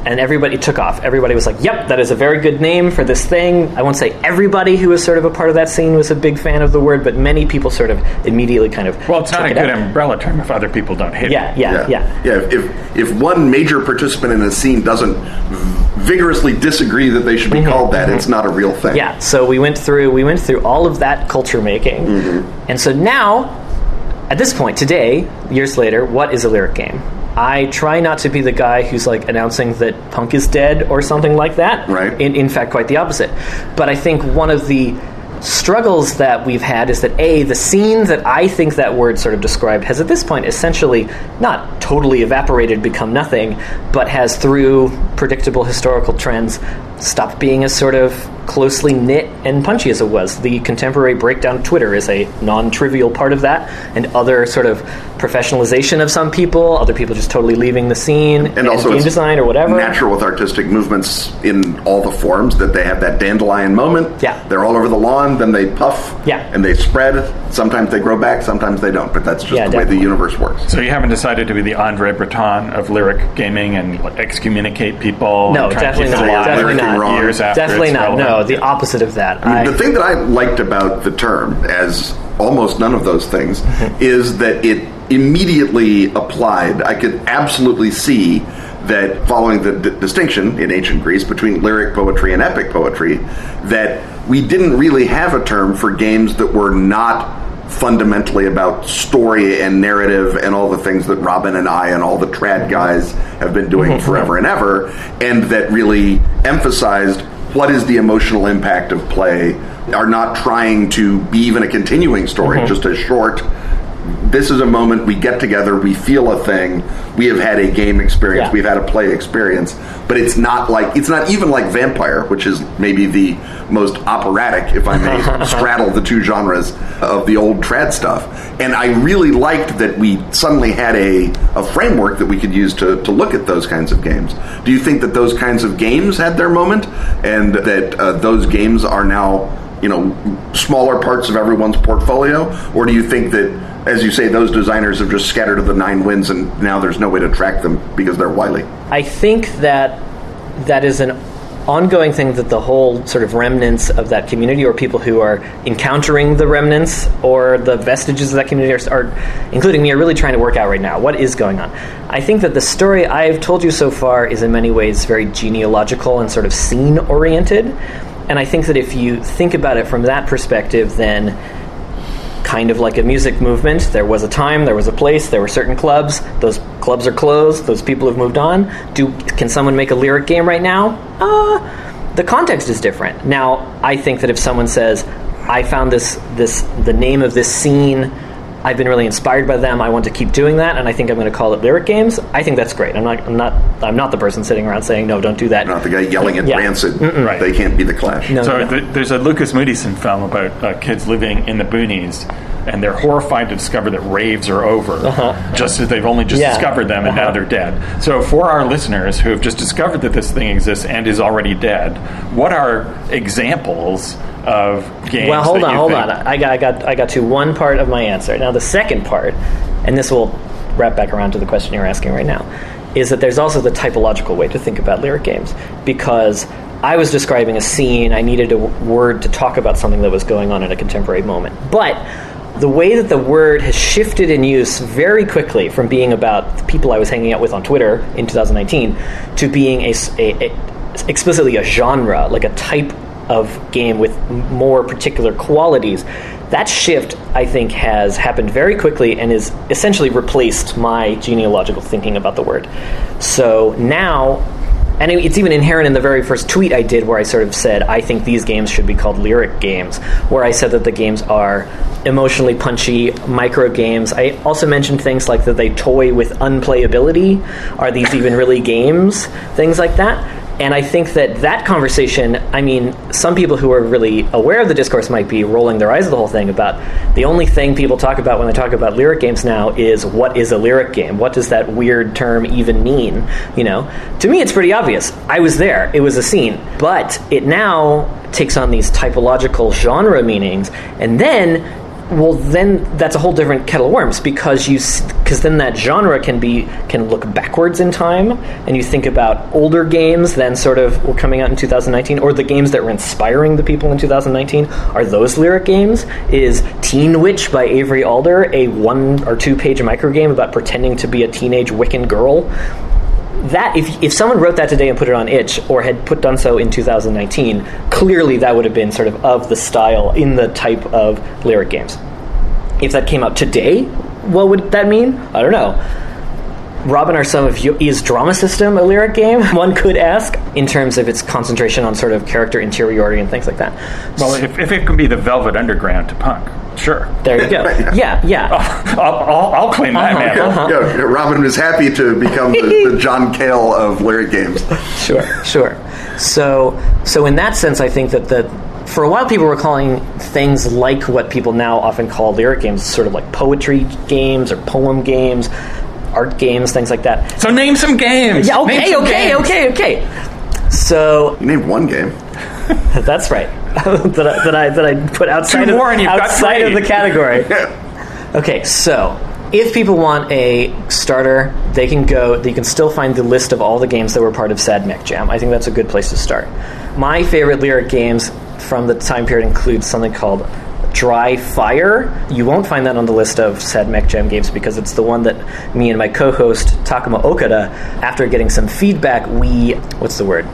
And everybody took off. Everybody was like, yep, that is a very good name for this thing. I won't say everybody who was sort of a part of that scene was a big fan of the word, but many people sort of immediately kind of. Well, it's not took a it good out. umbrella term if other people don't hit Yeah, it. yeah, yeah. yeah. If if one major participant in a scene doesn't vigorously disagree that they should be called that, it's not a real thing. Mm-hmm. Yeah, so we went through we went through all of that culture making, and so now, at this point today, years later, what is a lyric game? I try not to be the guy who's like announcing that punk is dead or something like that. Right. In, in fact, quite the opposite. But I think one of the struggles that we've had is that a the scene that I think that word sort of described has at this point essentially not totally evaporated, become nothing, but has through predictable historical trends stopped being a sort of closely knit and punchy as it was. The contemporary breakdown of Twitter is a non-trivial part of that, and other sort of professionalization of some people, other people just totally leaving the scene, And also game design or whatever. Natural with artistic movements in all the forms that they have that dandelion moment. Yeah. They're all over the lawn, then they puff. Yeah. And they spread. Sometimes they grow back, sometimes they don't. But that's just Yeah, the way the universe works. So you haven't decided to be the Andre Breton of lyric gaming and like, excommunicate people? No, and try and definitely not. Definitely not. Years after Definitely not. relevant? No, the opposite of that. I, the thing that I liked about the term, as almost none of those things, <laughs> is that it immediately applied. I could absolutely see that following the d- distinction in ancient Greece between lyric poetry and epic poetry, that we didn't really have a term for games that were not fundamentally about story and narrative and all the things that Robin and I and all the trad guys have been doing <laughs> forever and ever, and that really emphasized what is the emotional impact of play, are not trying to be even a continuing story, mm-hmm. just a short. This is a moment we get together, we feel a thing, we have had a game experience, Yeah. we've had a play experience, but it's not like it's not even like Vampire, which is maybe the most operatic, if I may <laughs> straddle the two genres of the old trad stuff. And I really liked that we suddenly had a, a framework that we could use to, to look at those kinds of games. Do you think that those kinds of games had their moment and that uh, those games are now, you know, smaller parts of everyone's portfolio? Or do you think that, as you say, those designers have just scattered to the nine winds and now there's no way to track them because they're wily? I think that that is an ongoing thing that the whole sort of remnants of that community, or people who are encountering the remnants or the vestiges of that community, are, are including me, are really trying to work out right now. What is going on? I think that the story I've told you so far is in many ways very genealogical and sort of scene oriented. And I think that if you think about it from that perspective, then kind of like a music movement. There was a time, there was a place, there were certain clubs. Those clubs are closed. Those people have moved on. Do can someone make a lyric game right now? Uh, the context is different. Now, I think that if someone says, "I found this this the name of this scene." I've been really inspired by them. I want to keep doing that, and I think I'm going to call it lyric games. I think that's great. I'm not. I'm not. I'm not the person sitting around saying no, don't do that. Not the guy yelling at Yeah. Rancid. Right. They can't be the Clash. No, So no. th- there's a Lukas Moodysson film about uh, kids living in the boonies, and they're horrified to discover that raves are over, just as they've only just Uh-huh. Yeah. discovered them and now they're dead. So for our listeners who have just discovered that this thing exists and is already dead, what are examples of games? Well, hold on, hold think- on. I got, I got, I got to one part of my answer. Now, the second part, and this will wrap back around to the question you're asking right now, is that there's also the typological way to think about lyric games because I was describing a scene. I needed a word to talk about something that was going on in a contemporary moment, but the way that the word has shifted in use very quickly from being about the people I was hanging out with on Twitter in 2019 to being a, a- a- explicitly a genre, like a type of game with more particular qualities. That shift, I think, has happened very quickly and is essentially replaced my genealogical thinking about the word. So now, and it's even inherent in the very first tweet I did where I sort of said, I think these games should be called lyric games, where I said that the games are emotionally punchy micro games. I also mentioned things like that they toy with unplayability. Are these even really games? Things like that. And I think that that conversation, I mean, some people who are really aware of the discourse might be rolling their eyes at the whole thing about the only thing people talk about when they talk about lyric games now is what is a lyric game? What does that weird term even mean? You know, to me, it's pretty obvious. I was there, it was a scene. But it now takes on these typological genre meanings, and then well then that's a whole different kettle of worms because you because then that genre can be can look backwards in time and you think about older games then sort of were coming out in 2019 or the games that were inspiring the people in 2019 are those lyric games? Is teen witch by avery alder a one or two page micro game about pretending to be a teenage wiccan girl that if, if someone wrote that today and put it on itch or had put done so in 2019 clearly that would have been sort of of the style in the type of lyric games if that came out today what would that mean i don't know Robin, are some of you is drama system a lyric game? <laughs> One could ask in terms of its concentration on sort of character interiority and things like that. Well, if, if it can be the Velvet Underground to punk, sure. There you go. <laughs> Yeah, yeah. <laughs> I'll, I'll, I'll claim that Uh-huh, mantle. uh-huh. Yeah, Robin was happy to become the, the <laughs> John Cale of lyric games. Sure, sure. So, so in that sense, I think that the for a while people were calling things like what people now often call lyric games, sort of like poetry games or poem games, art games, things like that. So name some games. Yeah, Name okay, some okay, okay, okay. So You named one game. that's right. <laughs> that, I, that I that I put outside Two of and you've got outside of three. the category. <laughs> Okay, so if people want a starter, they can go. You can still find the list of all the games that were part of Sad Mech Jam. I think that's a good place to start. My favorite lyric games from the time period include something called Dry Fire. You won't find that on the list of Sad Mech Jam games because it's the one that me and my co-host Takuma Okada, after getting some feedback, we what's the word?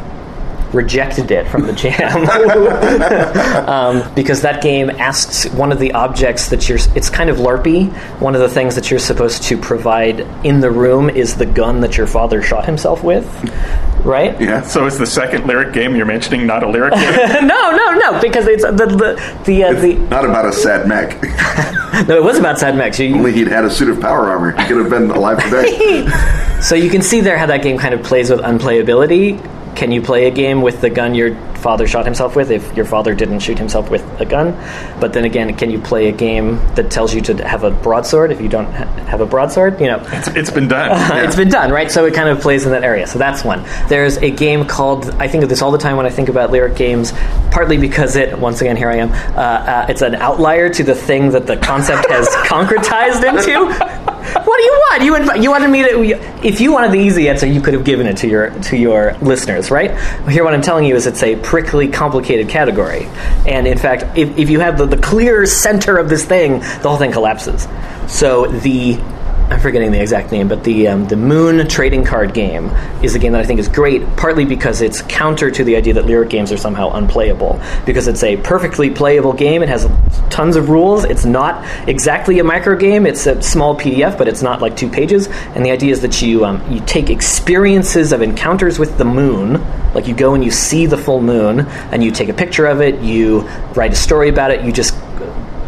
Rejected it from the jam <laughs> um, because that game asks one of the objects that you're it's kind of larpy one of the things that you're supposed to provide in the room is the gun that your father shot himself with right Yeah. So is the second lyric game you're mentioning not a lyric game? <laughs> no no no because it's the the the, uh, the Not about a sad mech. <laughs> no it was about sad mechs you, Only he'd had a suit of power armor. He could have been alive today. So you can see there how that game kind of plays with unplayability. Can you play a game with the gun your father shot himself with if your father didn't shoot himself with a gun? But then again, can you play a game that tells you to have a broadsword if you don't ha- have a broadsword? You know, it's, it's been done. <laughs> it's been done, right? So it kind of plays in that area. So that's one. There's a game called, I think of this all the time when I think about lyric games, partly because it, once again, here I am, uh, uh, it's an outlier to the thing that the concept has <laughs> concretized into. What do you want? You inv- you wanted me to. If you wanted the easy answer, you could have given it to your to your listeners, right? Here, what I'm telling you is it's a prickly, complicated category, and in fact, if, if you have the, the clear center of this thing, the whole thing collapses. So the I'm forgetting the exact name, but the um, the Moon trading card game is a game that I think is great, partly because it's counter to the idea that lyric games are somehow unplayable. Because it's a perfectly playable game, it has tons of rules. It's not exactly a micro game; it's a small PDF, but it's not like two pages. And the idea is that you um, you take experiences of encounters with the moon, like you go and you see the full moon, and you take a picture of it, you write a story about it, you just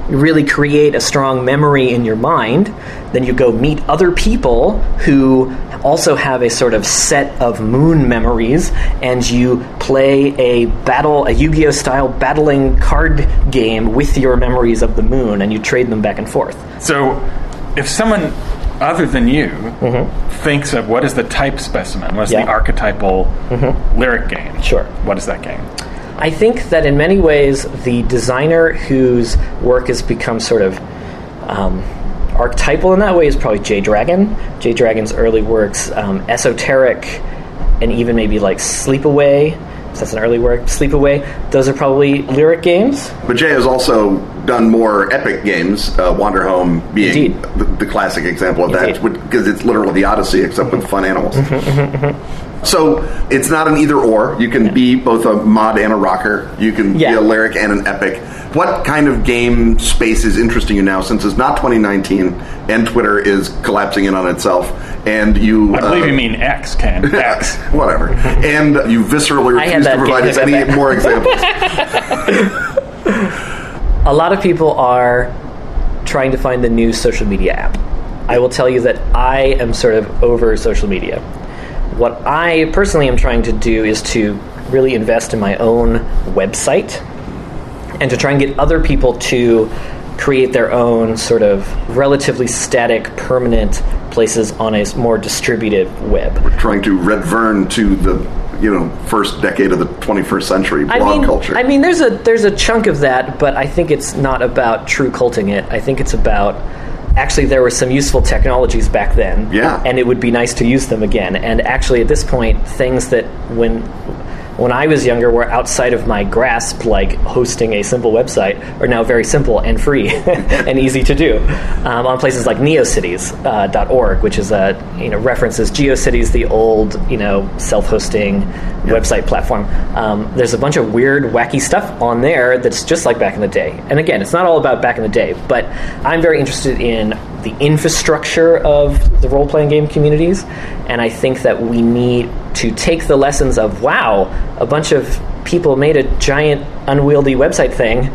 really create a strong memory in your mind. Then you go meet other people who also have a sort of set of moon memories, and you play a battle, a Yu Gi Oh style battling card game with your memories of the moon, and you trade them back and forth. So, if someone other than you thinks of what is the type specimen, what's Mm-hmm. Yeah. Mm-hmm. the archetypal lyric game? Sure. What is that game? I think that in many ways, the designer whose work has become sort of um, archetypal in that way is probably Jay Dragon. Jay Dragon's early works, um, esoteric, and even maybe like Sleepaway. That's an early work. Sleepaway. Those are probably lyric games. But Jay has also done more epic games, uh, Wander Home being the, the classic example of Indeed. that, because it's literally the Odyssey except with fun animals. So it's not an either or. You can be both a mod and a rocker. You can Yeah. be a lyric and an epic. What kind of game space is interesting you now since it's not 2019 and Twitter is collapsing in on itself and you... I believe uh, you mean X, Ken. <laughs> X. Whatever. And you viscerally refuse to provide us any epic. more examples. <laughs> a lot of people are trying to find the new social media app. I will tell you that I am sort of over social media. What I personally am trying to do is to really invest in my own website and to try and get other people to create their own sort of relatively static, permanent places on a more distributed web. We're trying to redvern to the you know first decade of the 21st century blog I mean, culture. I mean, there's a there's a chunk of that, but I think it's not about true culting it. I think it's about actually there were some useful technologies back then, Yeah. and it would be nice to use them again. And actually, at this point, things that when when I was younger were outside of my grasp, like hosting a simple website, are now very simple and free <laughs> and easy to do um, on places like neocities.org, which is a you know references GeoCities, the old you know self-hosting website platform. Um, there's a bunch of weird, wacky stuff on there that's just like back in the day. And again, it's not all about back in the day, but I'm very interested in the infrastructure of the role-playing game communities, and I think that we need to take the lessons of wow, a bunch of people made a giant unwieldy website thing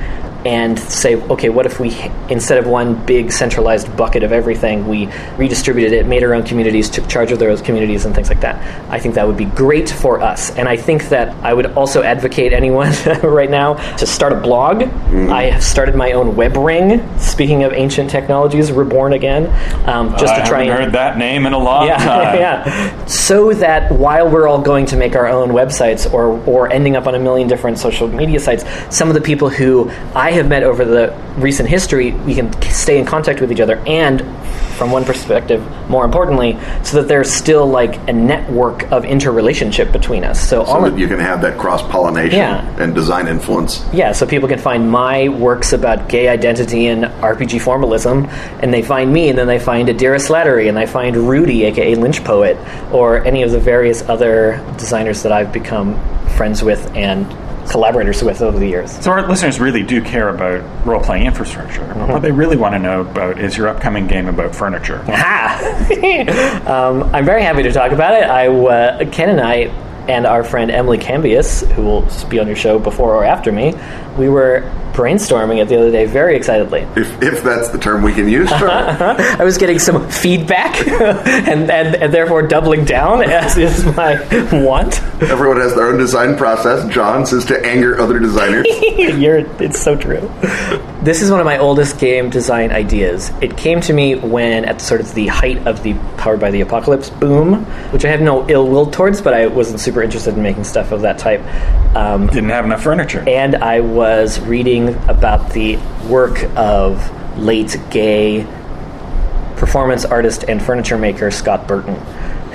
and say, okay, what if we, instead of one big centralized bucket of everything, we redistributed it, made our own communities, took charge of those communities, and things like that? I think that would be great for us. And I think that I would also advocate anyone <laughs> right now to start a blog. I have started my own web ring, speaking of ancient technologies, reborn again, um, just I to try I haven't and heard that name in a long yeah, <laughs> time. yeah. So that while we're all going to make our own websites or or ending up on a million different social media sites, some of the people who I have met over the recent history, we can stay in contact with each other and from one perspective, more importantly, so that there's still like a network of interrelationship between us. So, so all that you can have that cross pollination Yeah. and design influence. yeah, so people can find my works about gay identity and RPG formalism, and they find me, and then they find Adira Slattery, and they find Rudy, aka Lynch Poet, or any of the various other designers that I've become friends with and collaborators with over the years. So our listeners really do care about role-playing infrastructure. Mm-hmm. What they really want to know about is your upcoming game about furniture. <laughs> Um, I'm very happy to talk about it. I, uh, Ken and I, and our friend Emily Cambius, who will be on your show before or after me, we were brainstorming it the other day very excitedly. If, if that's the term we can use. Sure. <laughs> I was getting some feedback <laughs> and, and, and therefore doubling down <laughs> as is my want. Everyone has their own design process. John says to anger other designers. You're, it's so true. This is one of my oldest game design ideas. It came to me when, at sort of the height of the Powered by the Apocalypse boom, which I have no ill will towards, but I wasn't super interested in making stuff of that type. Um, Didn't have enough furniture. and I was reading about the work of late gay performance artist and furniture maker Scott Burton,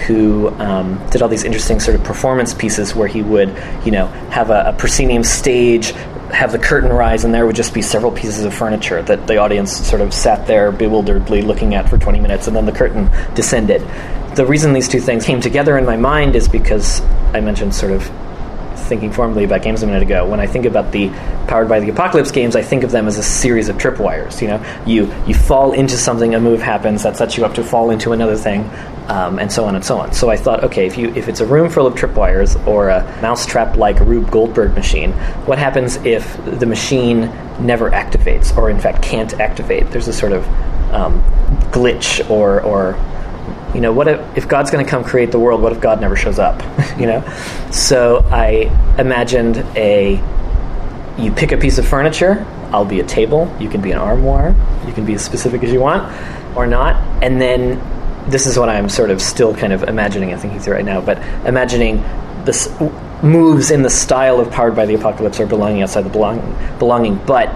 who um, did all these interesting sort of performance pieces where he would, you know, have a, a proscenium stage, have the curtain rise, and there would just be several pieces of furniture that the audience sort of sat there bewilderedly looking at for 20 minutes, and then the curtain descended. The reason these two things came together in my mind is because I mentioned sort of thinking formally about games a minute ago. When I think about the powered by the apocalypse games, I think of them as a series of tripwires. You know, you you fall into something, a move happens that sets you up to fall into another thing, um, and so on and so on. So I thought, okay, if you if it's a room full of tripwires or a mousetrap like Rube Goldberg machine, what happens if the machine never activates, or in fact can't activate? There's a sort of um, glitch or or you know what if, if god's going to come create the world what if god never shows up <laughs> you know? So i imagined a you pick a piece of furniture i'll be a table you can be an armoire you can be as specific as you want or not and then this is what i'm sort of still kind of imagining and thinking through right now but imagining this moves in the style of powered by the apocalypse or belonging outside the belonging, belonging but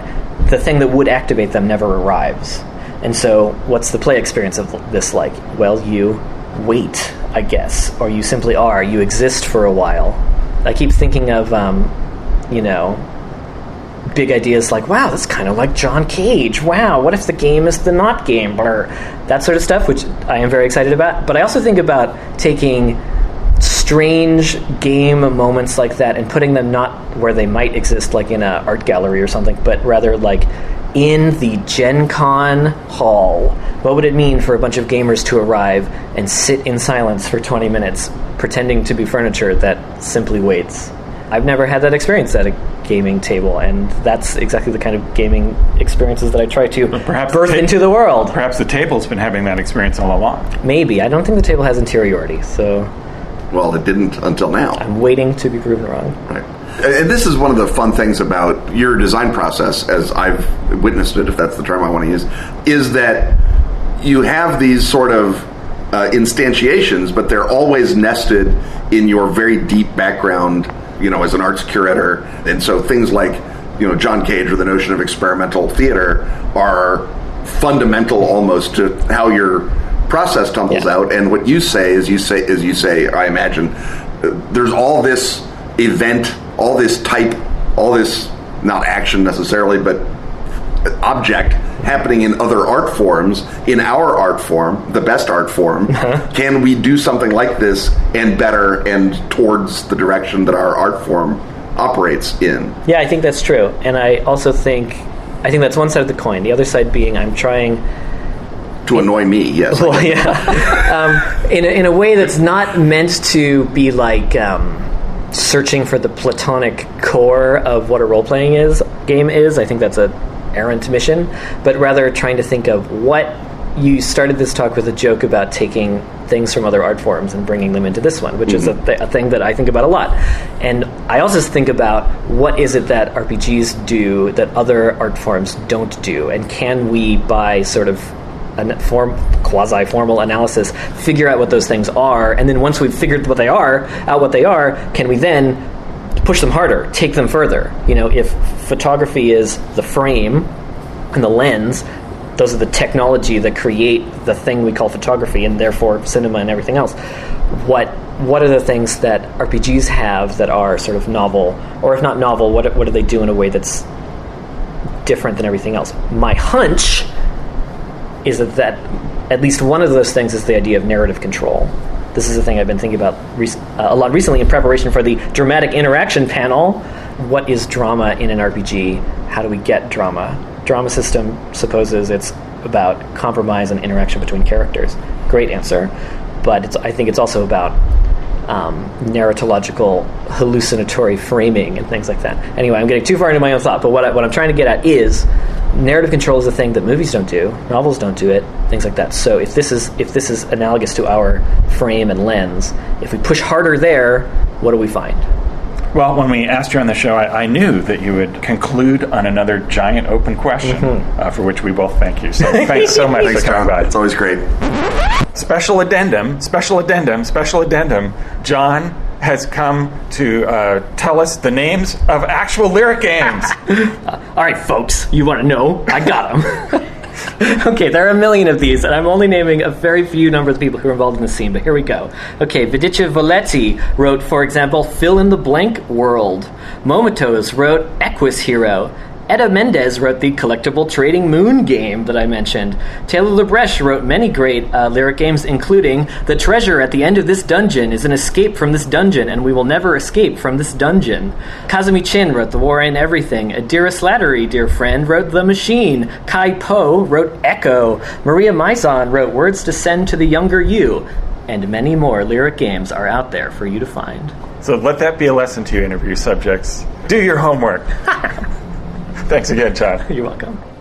the thing that would activate them never arrives and so, what's the play experience of this like? Well, you wait, I guess, or you simply are. You exist for a while. I keep thinking of, um, you know, big ideas like, wow, that's kind of like John Cage. Wow, what if the game is the not game? Blur. That sort of stuff, which I am very excited about. But I also think about taking strange game moments like that and putting them not where they might exist, like in an art gallery or something, but rather like in the Gen Con hall, what would it mean for a bunch of gamers to arrive and sit in silence for 20 minutes, pretending to be furniture that simply waits? I've never had that experience at a gaming table, and that's exactly the kind of gaming experiences that I try to perhaps birth ta- into the world. Perhaps the table's been having that experience all along. Maybe. I don't think the table has interiority, so Well, it didn't until now. I'm waiting to be proven wrong. Right. And this is one of the fun things about your design process, as I've witnessed it, if that's the term I want to use, is that you have these sort of uh, instantiations, but they're always nested in your very deep background, you know, as an arts curator. And so things like, you know, John Cage or the notion of experimental theater are fundamental almost to how your process tumbles Yeah. out. And what you say is you say, is you say, I imagine, uh, there's all this event, all this type, all this not action necessarily, but object happening in other art forms in our art form the best art form <laughs> can we do something like this and better and towards the direction that our art form operates in Yeah, I think that's true. And I also think I think that's one side of the coin. The other side being I'm trying to annoy me yes well, yeah, <laughs> um, in a, in a way that's not meant to be like um, searching for the platonic core of what a role playing is game is. I think that's a errant mission, but rather trying to think of what you started this talk with a joke about taking things from other art forms and bringing them into this one, which is a, mm-hmm. th- a thing that I think about a lot. And I also think about what is it that RPGs do that other art forms don't do, and can we, by sort of an form quasi formal analysis figure out what those things are and then once we've figured what they are out what they are can we then push them harder take them further? You know if photography is the frame and the lens those are the technology that create the thing we call photography and therefore cinema and everything else. What what are the things that RPGs have that are sort of novel? Or if not novel what what do they do in a way that's different than everything else? My hunch is that, that at least one of those things is the idea of narrative control. This is the thing I've been thinking about rec- uh, a lot recently in preparation for the dramatic interaction panel. What is drama in an RPG? How do we get drama? Drama system supposes it's about compromise and interaction between characters. Great answer, but I think it's also about um, narratological hallucinatory framing and things like that. Anyway, I'm getting too far into my own thought, but what, I, what I'm trying to get at is narrative control is a thing that movies don't do, novels don't do it, things like that. So if this is if this is analogous to our frame and lens, if we push harder there, what do we find? Well, when we asked you on the show, I, I knew that you would conclude on another giant open question, uh, for which we both thank you. So thanks so much Thanks, for coming John. by. it's always great Special addendum, special addendum, special addendum. John has come to uh, tell us the names of actual lyric games. <laughs> All right, folks, you want to know? I got them. <laughs> <laughs> okay, there are a million of these, and I'm only naming a very few number of people who are involved in the scene, but here we go. Okay, Vidice Voletti wrote, for example, Fill in the Blank World. Momotos wrote Equus Hero. Etta Mendez wrote the collectible trading moon game that I mentioned. Taylor Lebrecht wrote many great uh, lyric games, including The treasure at the end of this dungeon is an escape from this dungeon, and we will never escape from this dungeon. Kazumi Chin wrote The War and Everything. Adira Slattery, dear friend, wrote The Machine. Kai Po wrote Echo. Maria Maison wrote Words to Send to the Younger You. And many more lyric games are out there for you to find. So let that be a lesson to you, interview subjects. Do your homework. <laughs> Thanks again, John. You're welcome.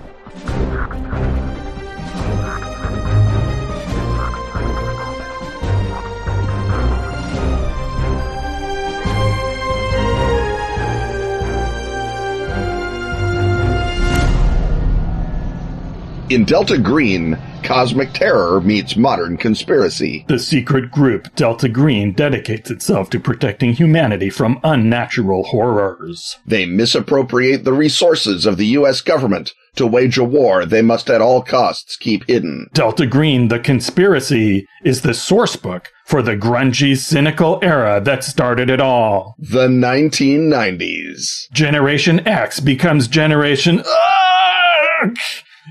In Delta Green, cosmic terror meets modern conspiracy. The secret group Delta Green dedicates itself to protecting humanity from unnatural horrors. They misappropriate the resources of the U.S. government to wage a war they must at all costs keep hidden. Delta Green, the conspiracy, is the sourcebook for the grungy, cynical era that started it all. The 1990s. Generation X becomes Generation Ugh!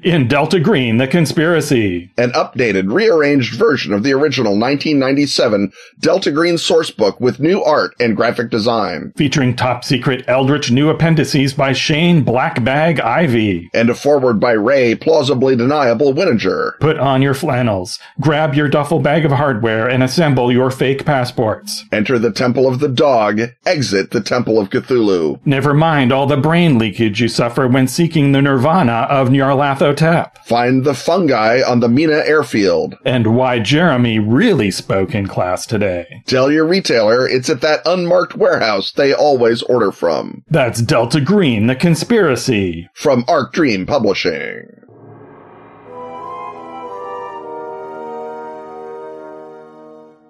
In Delta Green, the conspiracy. An updated, rearranged version of the original 1997 Delta Green sourcebook with new art and graphic design. Featuring top secret Eldritch new appendices by Shane Blackbag Ivey. And a foreword by Ray Plausibly Deniable Winninger. Put on your flannels, grab your duffel bag of hardware, and assemble your fake passports. Enter the Temple of the Dog, exit the Temple of Cthulhu. Never mind all the brain leakage you suffer when seeking the nirvana of Nyarlathotep. Find the fungi on the Mena airfield. And why Jeremy really spoke in class today. Tell your retailer it's at that unmarked warehouse they always order from. That's Delta Green, the conspiracy. From Arc Dream Publishing.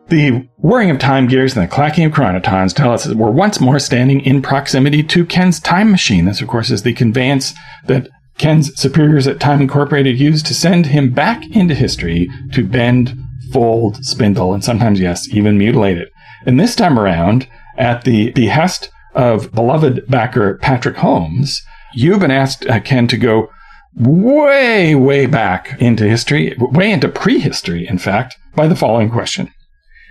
The whirring of time gears and the clacking of chronotons tell us that we're once more standing in proximity to Ken's time machine. This, of course, is the conveyance that Ken's superiors at Time Incorporated used to send him back into history to bend, fold, spindle, and sometimes, yes, even mutilate it. And this time around, at the behest of beloved backer Patrick Holmes, you've been asked, uh, Ken, to go way, way back into history, way into prehistory, in fact, by the following question.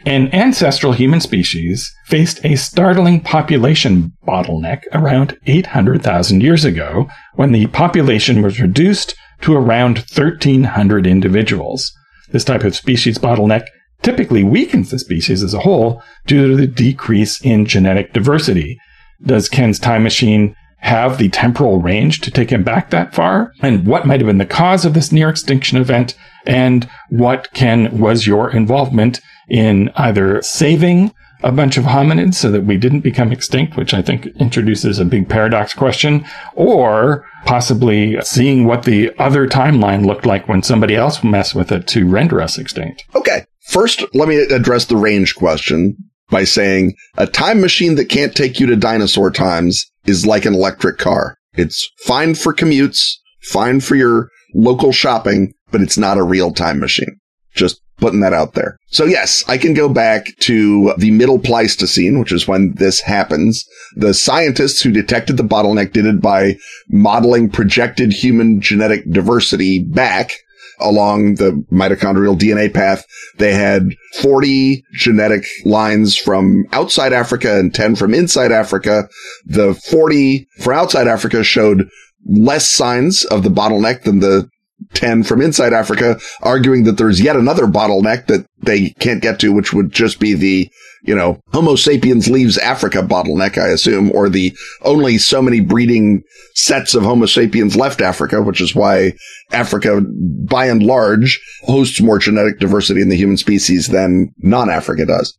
An ancestral human species faced a startling population bottleneck around 800,000 years ago when the population was reduced to around 1,300 individuals. This type of species bottleneck typically weakens the species as a whole due to the decrease in genetic diversity. Does Ken's time machine have the temporal range to take him back that far? And what might have been the cause of this near extinction event? And what, Ken, was your involvement in either saving a bunch of hominids so that we didn't become extinct, which I think introduces a big paradox question, or possibly seeing what the other timeline looked like when somebody else messed with it to render us extinct. Okay. First, let me address the range question by saying a time machine that can't take you to dinosaur times is like an electric car. It's fine for commutes, fine for your local shopping, but it's not a real time machine. Just putting that out there. So yes, I can go back to the middle Pleistocene, which is when this happens. The scientists who detected the bottleneck did it by modeling projected human genetic diversity back along the mitochondrial DNA path. They had 40 genetic lines from outside Africa and 10 from inside Africa. The 40 for outside Africa showed less signs of the bottleneck than the 10 from inside Africa, arguing that there's yet another bottleneck that they can't get to, which would just be the, you know, Homo sapiens leaves Africa bottleneck, I assume, or the only so many breeding sets of Homo sapiens left Africa, which is why Africa, by and large, hosts more genetic diversity in the human species than non-Africa does.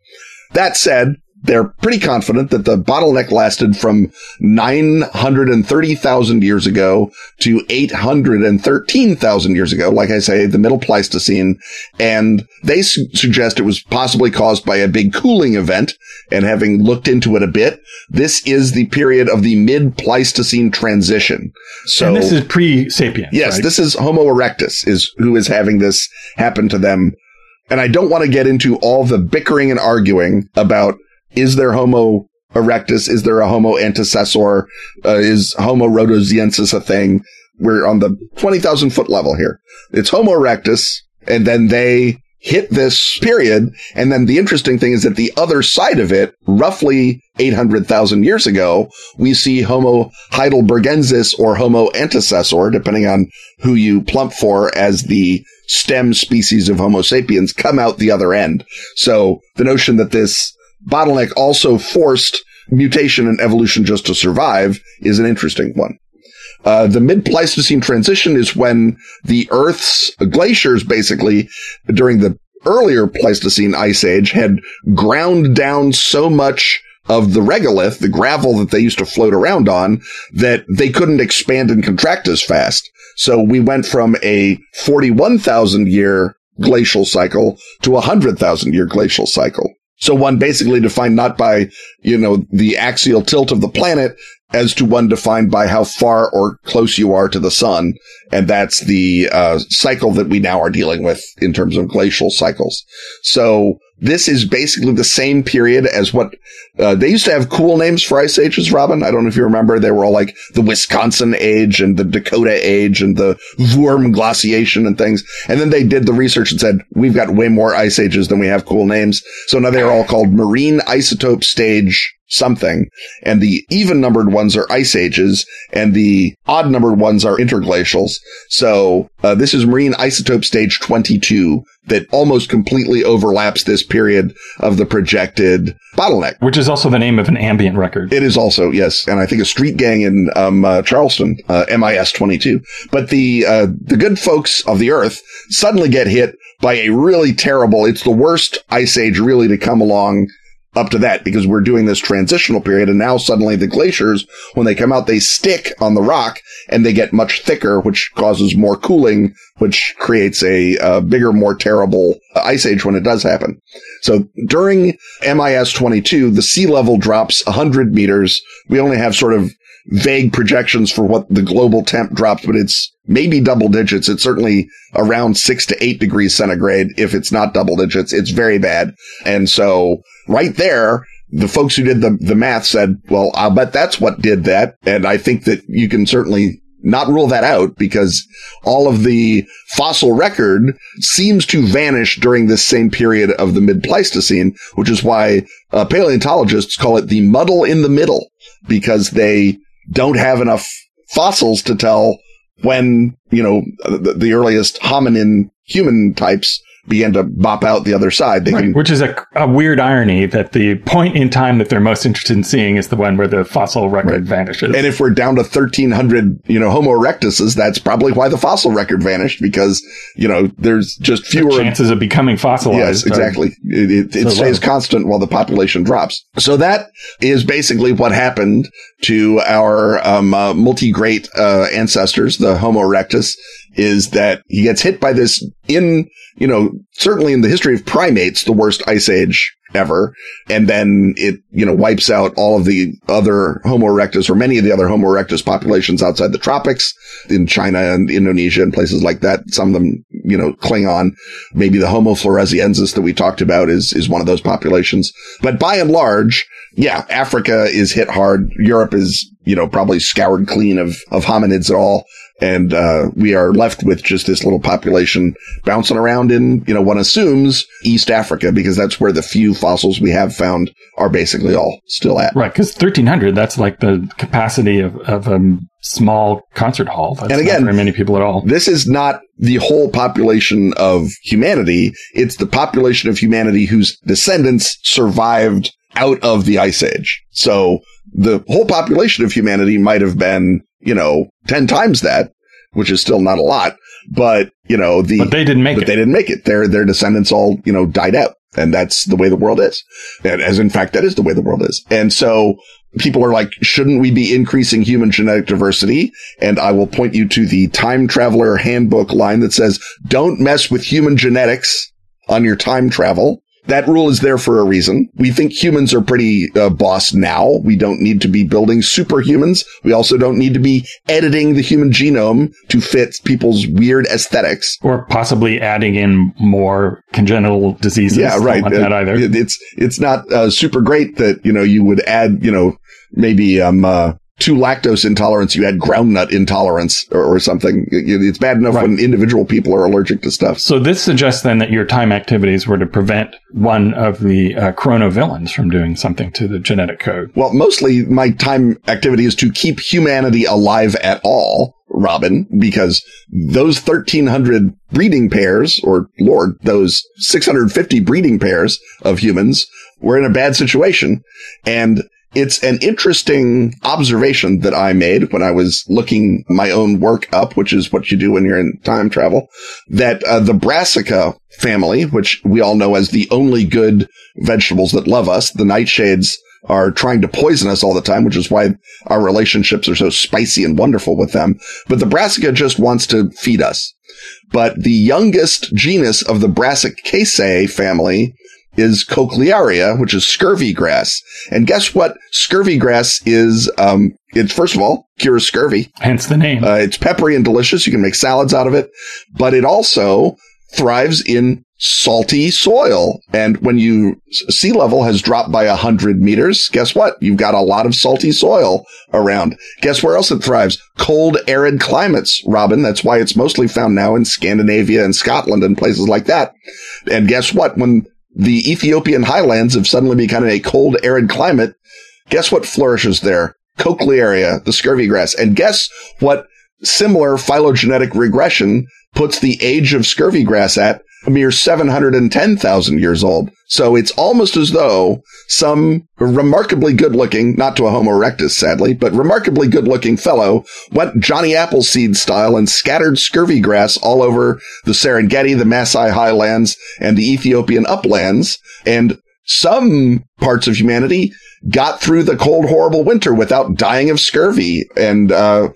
That said, they're pretty confident that the bottleneck lasted from 930,000 years ago to 813,000 years ago. Like I say, the middle Pleistocene. And they su- suggest it was possibly caused by a big cooling event. And having looked into it a bit, this is the period of the mid Pleistocene transition. So and this is pre-sapiens. Yes, right? this is Homo erectus is who is having this happen to them. And I don't want to get into all the bickering and arguing about is there Homo erectus? Is there a Homo antecessor? Uh, is Homo rhodesiensis a thing? We're on the 20,000 foot level here. It's Homo erectus. And then they hit this period. And then the interesting thing is that the other side of it, roughly 800,000 years ago, we see Homo heidelbergensis or Homo antecessor, depending on who you plump for as the stem species of Homo sapiens come out the other end. So the notion that this bottleneck also forced mutation and evolution just to survive is an interesting one. Uh, the mid Pleistocene transition is when the Earth's glaciers basically during the earlier Pleistocene ice age had ground down so much of the regolith, the gravel that they used to float around on, that they couldn't expand and contract as fast. So we went from a 41,000 year glacial cycle to a 100,000 year glacial cycle. So one basically defined not by, you know, the axial tilt of the planet as to one defined by how far or close you are to the sun. And that's the uh, cycle that we now are dealing with in terms of glacial cycles. So this is basically the same period as what uh, they used to have cool names for ice ages, Robin. I don't know if you remember. They were all like the Wisconsin age and the Dakota age and the Würm glaciation and things. And then they did the research and said, we've got way more ice ages than we have cool names. So now they're all called marine isotope stage something. And the even numbered ones are ice ages and the odd numbered ones are interglacials. So uh, this is marine isotope stage 22 that almost completely overlaps this period of the projected bottleneck. Which is also the name of an ambient record. It is also, yes. And I think a street gang in um, uh, Charleston, uh, MIS 22. But the, uh, the good folks of the earth suddenly get hit by a really terrible, it's the worst ice age really to come along up to that because we're doing this transitional period and now suddenly the glaciers, when they come out, they stick on the rock and they get much thicker, which causes more cooling, which creates a, uh, bigger, more terrible ice age when it does happen. So during MIS 22, the sea level drops 100 meters. We only have sort of vague projections for what the global temp drops, but it's maybe double digits. It's certainly around six to eight degrees centigrade. If it's not double digits, it's very bad. And so right there, the folks who did the, the math said, well, I'll bet that's what did that. And I think that you can certainly not rule that out because all of the fossil record seems to vanish during this same period of the mid Pleistocene, which is why uh, paleontologists call it the muddle in the middle because they don't have enough fossils to tell when, you know, the, the earliest hominin human types began to bop out the other side. Right, can, Which is a, a weird irony that the point in time that they're most interested in seeing is the one where the fossil record vanishes. and if we're down to 1300, you know, Homo erectuses, that's probably why the fossil record vanished because, you know, there's just fewer chances of becoming fossilized. Yes, are- exactly. It, it, it So stays low. constant while the population drops. So that is basically what happened to our um, uh, multi-great uh, ancestors, the Homo erectus, is that he gets hit by this in, you know, certainly in the history of primates, the worst ice age ever. And then it, you know, wipes out all of the other Homo erectus or many of the other Homo erectus populations outside the tropics in China and Indonesia and places like that. Some of them, you know, cling on. Maybe the Homo floresiensis that we talked about is, is one of those populations. But by and large, yeah, Africa is hit hard. Europe is, you know, probably scoured clean of, of hominids at all. And, uh, we are left with just this little population bouncing around in, you know, one assumes East Africa because that's where the few fossils we have found are basically all still at. Right, because 1300, that's like the capacity of, of a small concert hall. That's And again- not very many people at all. This is not the whole population of humanity. It's the population of humanity whose descendants survived out of the ice age. So the whole population of humanity might have been, you know, 10 times that, which is still not a lot, but you know, the, But they didn't make it. they didn't make it. Their, their descendants all, you know, died out. And that's the way the world is. And as in fact, that is the way the world is. And so people are like, shouldn't we be increasing human genetic diversity? And I will point you to the time traveler handbook line that says, don't mess with human genetics on your time travel. That rule is there for a reason. We think humans are pretty uh, boss now. We don't need to be building superhumans. We also don't need to be editing the human genome to fit people's weird aesthetics. Or possibly adding in more congenital diseases. Yeah, right. want that either. It's it's not uh, super great that you know you would add you know maybe um uh, to lactose intolerance you add groundnut intolerance or, or something. It's bad enough Right. when individual people are allergic to stuff. So this suggests then that your time activities were to prevent one of the uh, chronovillains from doing something to the genetic code. Well, mostly my time activity is to keep humanity alive at all, Robin, because those 1300 breeding pairs, or Lord, those 650 breeding pairs of humans were in a bad situation. And it's an interesting observation that I made when I was looking my own work up, which is what you do when you're in time travel, that uh, the brassica family, which we all know as the only good vegetables that love us, the nightshades are trying to poison us all the time, which is why our relationships are so spicy and wonderful with them. But the brassica just wants to feed us. But the youngest genus of the Brassicaceae family is Cochlearia, which is scurvy grass. And guess what? Scurvy grass is, um, it's first of all, cures scurvy. Hence the name. Uh, it's peppery and delicious. You can make salads out of it, but it also thrives in salty soil. And when you sea level has dropped by a hundred meters, guess what? You've got a lot of salty soil around. Guess where else it thrives? Cold, arid climates, Robin. That's why it's mostly found now in Scandinavia and Scotland and places like that. And guess what? When the Ethiopian highlands have suddenly become a cold, arid climate, guess what flourishes there? Cochlearia, the scurvy grass. And guess what similar phylogenetic regression puts the age of scurvy grass at a mere 710,000 years old. So it's almost as though some remarkably good looking, not to a Homo erectus, sadly, but remarkably good looking fellow went Johnny Appleseed style and scattered scurvy grass all over the Serengeti, the Maasai highlands, and the Ethiopian uplands. And some parts of humanity got through the cold, horrible winter without dying of scurvy and uh,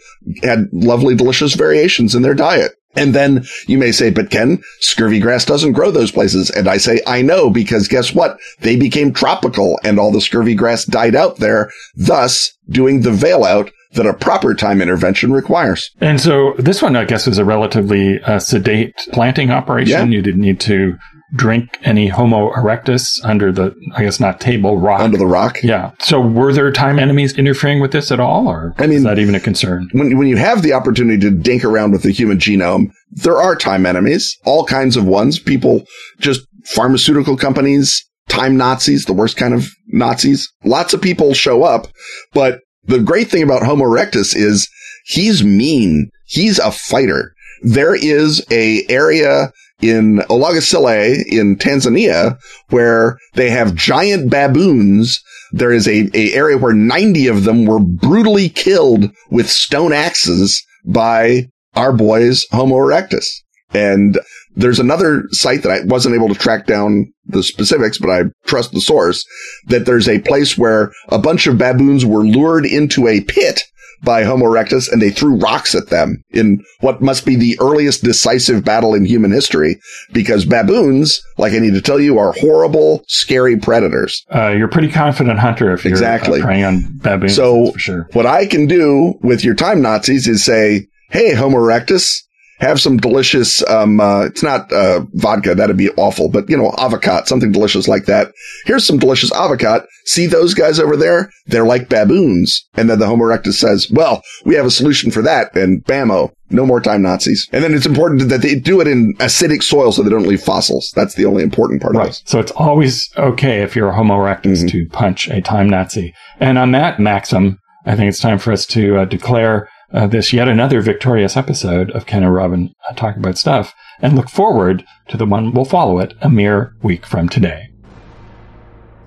had lovely, delicious variations in their diet. And then you may say, but Ken, scurvy grass doesn't grow those places. And I say, I know, because guess what? They became tropical and all the scurvy grass died out there, thus doing the veil out that a proper time intervention requires. And so this one, I guess, was a relatively uh, sedate planting operation. Yeah. You didn't need to drink any Homo erectus under the, I guess, not table, rock. Under the rock. yeah. So were there time enemies interfering with this at all, or I mean- is that even a concern? when when you have the opportunity to dink around with the human genome, there are time enemies, all kinds of ones. People just pharmaceutical companies, time Nazis, the worst kind of Nazis. Lots of people show up, but the great thing about Homo erectus is he's mean. He's a fighter. There is a area in Olorgesailie in Tanzania where they have giant baboons. There is a, a area where 90 of them were brutally killed with stone axes by our boys Homo erectus. And there's another site that I wasn't able to track down the specifics, but I trust the source that there's a place where a bunch of baboons were lured into a pit by Homo erectus and they threw rocks at them in what must be the earliest decisive battle in human history because baboons, like I need to tell you, are horrible, scary predators. Uh, you're a pretty confident hunter if you're Exactly. uh, preying on baboons. So- for sure. What I can do with your time Nazis is say, Hey, Homo erectus, have some delicious, um, uh, it's not, uh, vodka. That'd be awful, but you know, avocado, something delicious like that. Here's some delicious avocado. See those guys over there? They're like baboons. And then the Homo erectus says, well, we have a solution for that. And bammo, no more time Nazis. And then it's important that they do it in acidic soil so they don't leave fossils. That's the only important part of Right. this. So it's always okay if you're a Homo erectus Mhm. to punch a time Nazi. And on that maxim, I think it's time for us to uh, declare uh, this yet another victorious episode of Ken and Robin uh, Talk About Stuff and look forward to the one we'll follow it a mere week from today.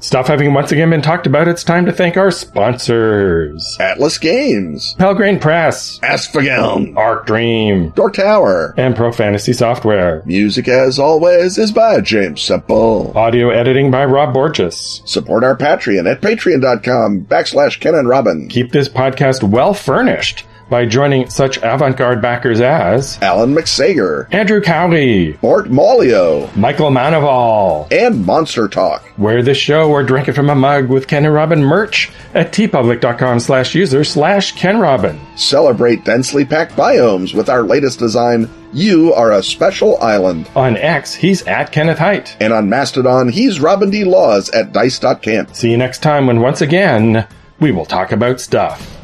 Stuff having once again been talked about, it's time to thank our sponsors. Atlas Games, Pelgrane Press, Askfageln, Arc Dream, Dark Tower. and Pro Fantasy Software. Music, as always, is by James Semple. Audio editing by Rob Borges. Support our Patreon at patreon.com backslash Ken and Robin. Keep this podcast well furnished by joining such avant-garde backers as Alan McSager, Andrew Cowley, Mort Maulio, Michael Manaval. and Monster Talk. Wear the show or drink it from a mug with Ken and Robin merch at teepublic.com slash user slash Ken Robin. Celebrate densely packed biomes with our latest design, You Are a Special Island. On X, he's at Kenneth Hite. And on Mastodon, he's Robin D. Laws at dice.camp. See you next time when once again, we will talk about stuff.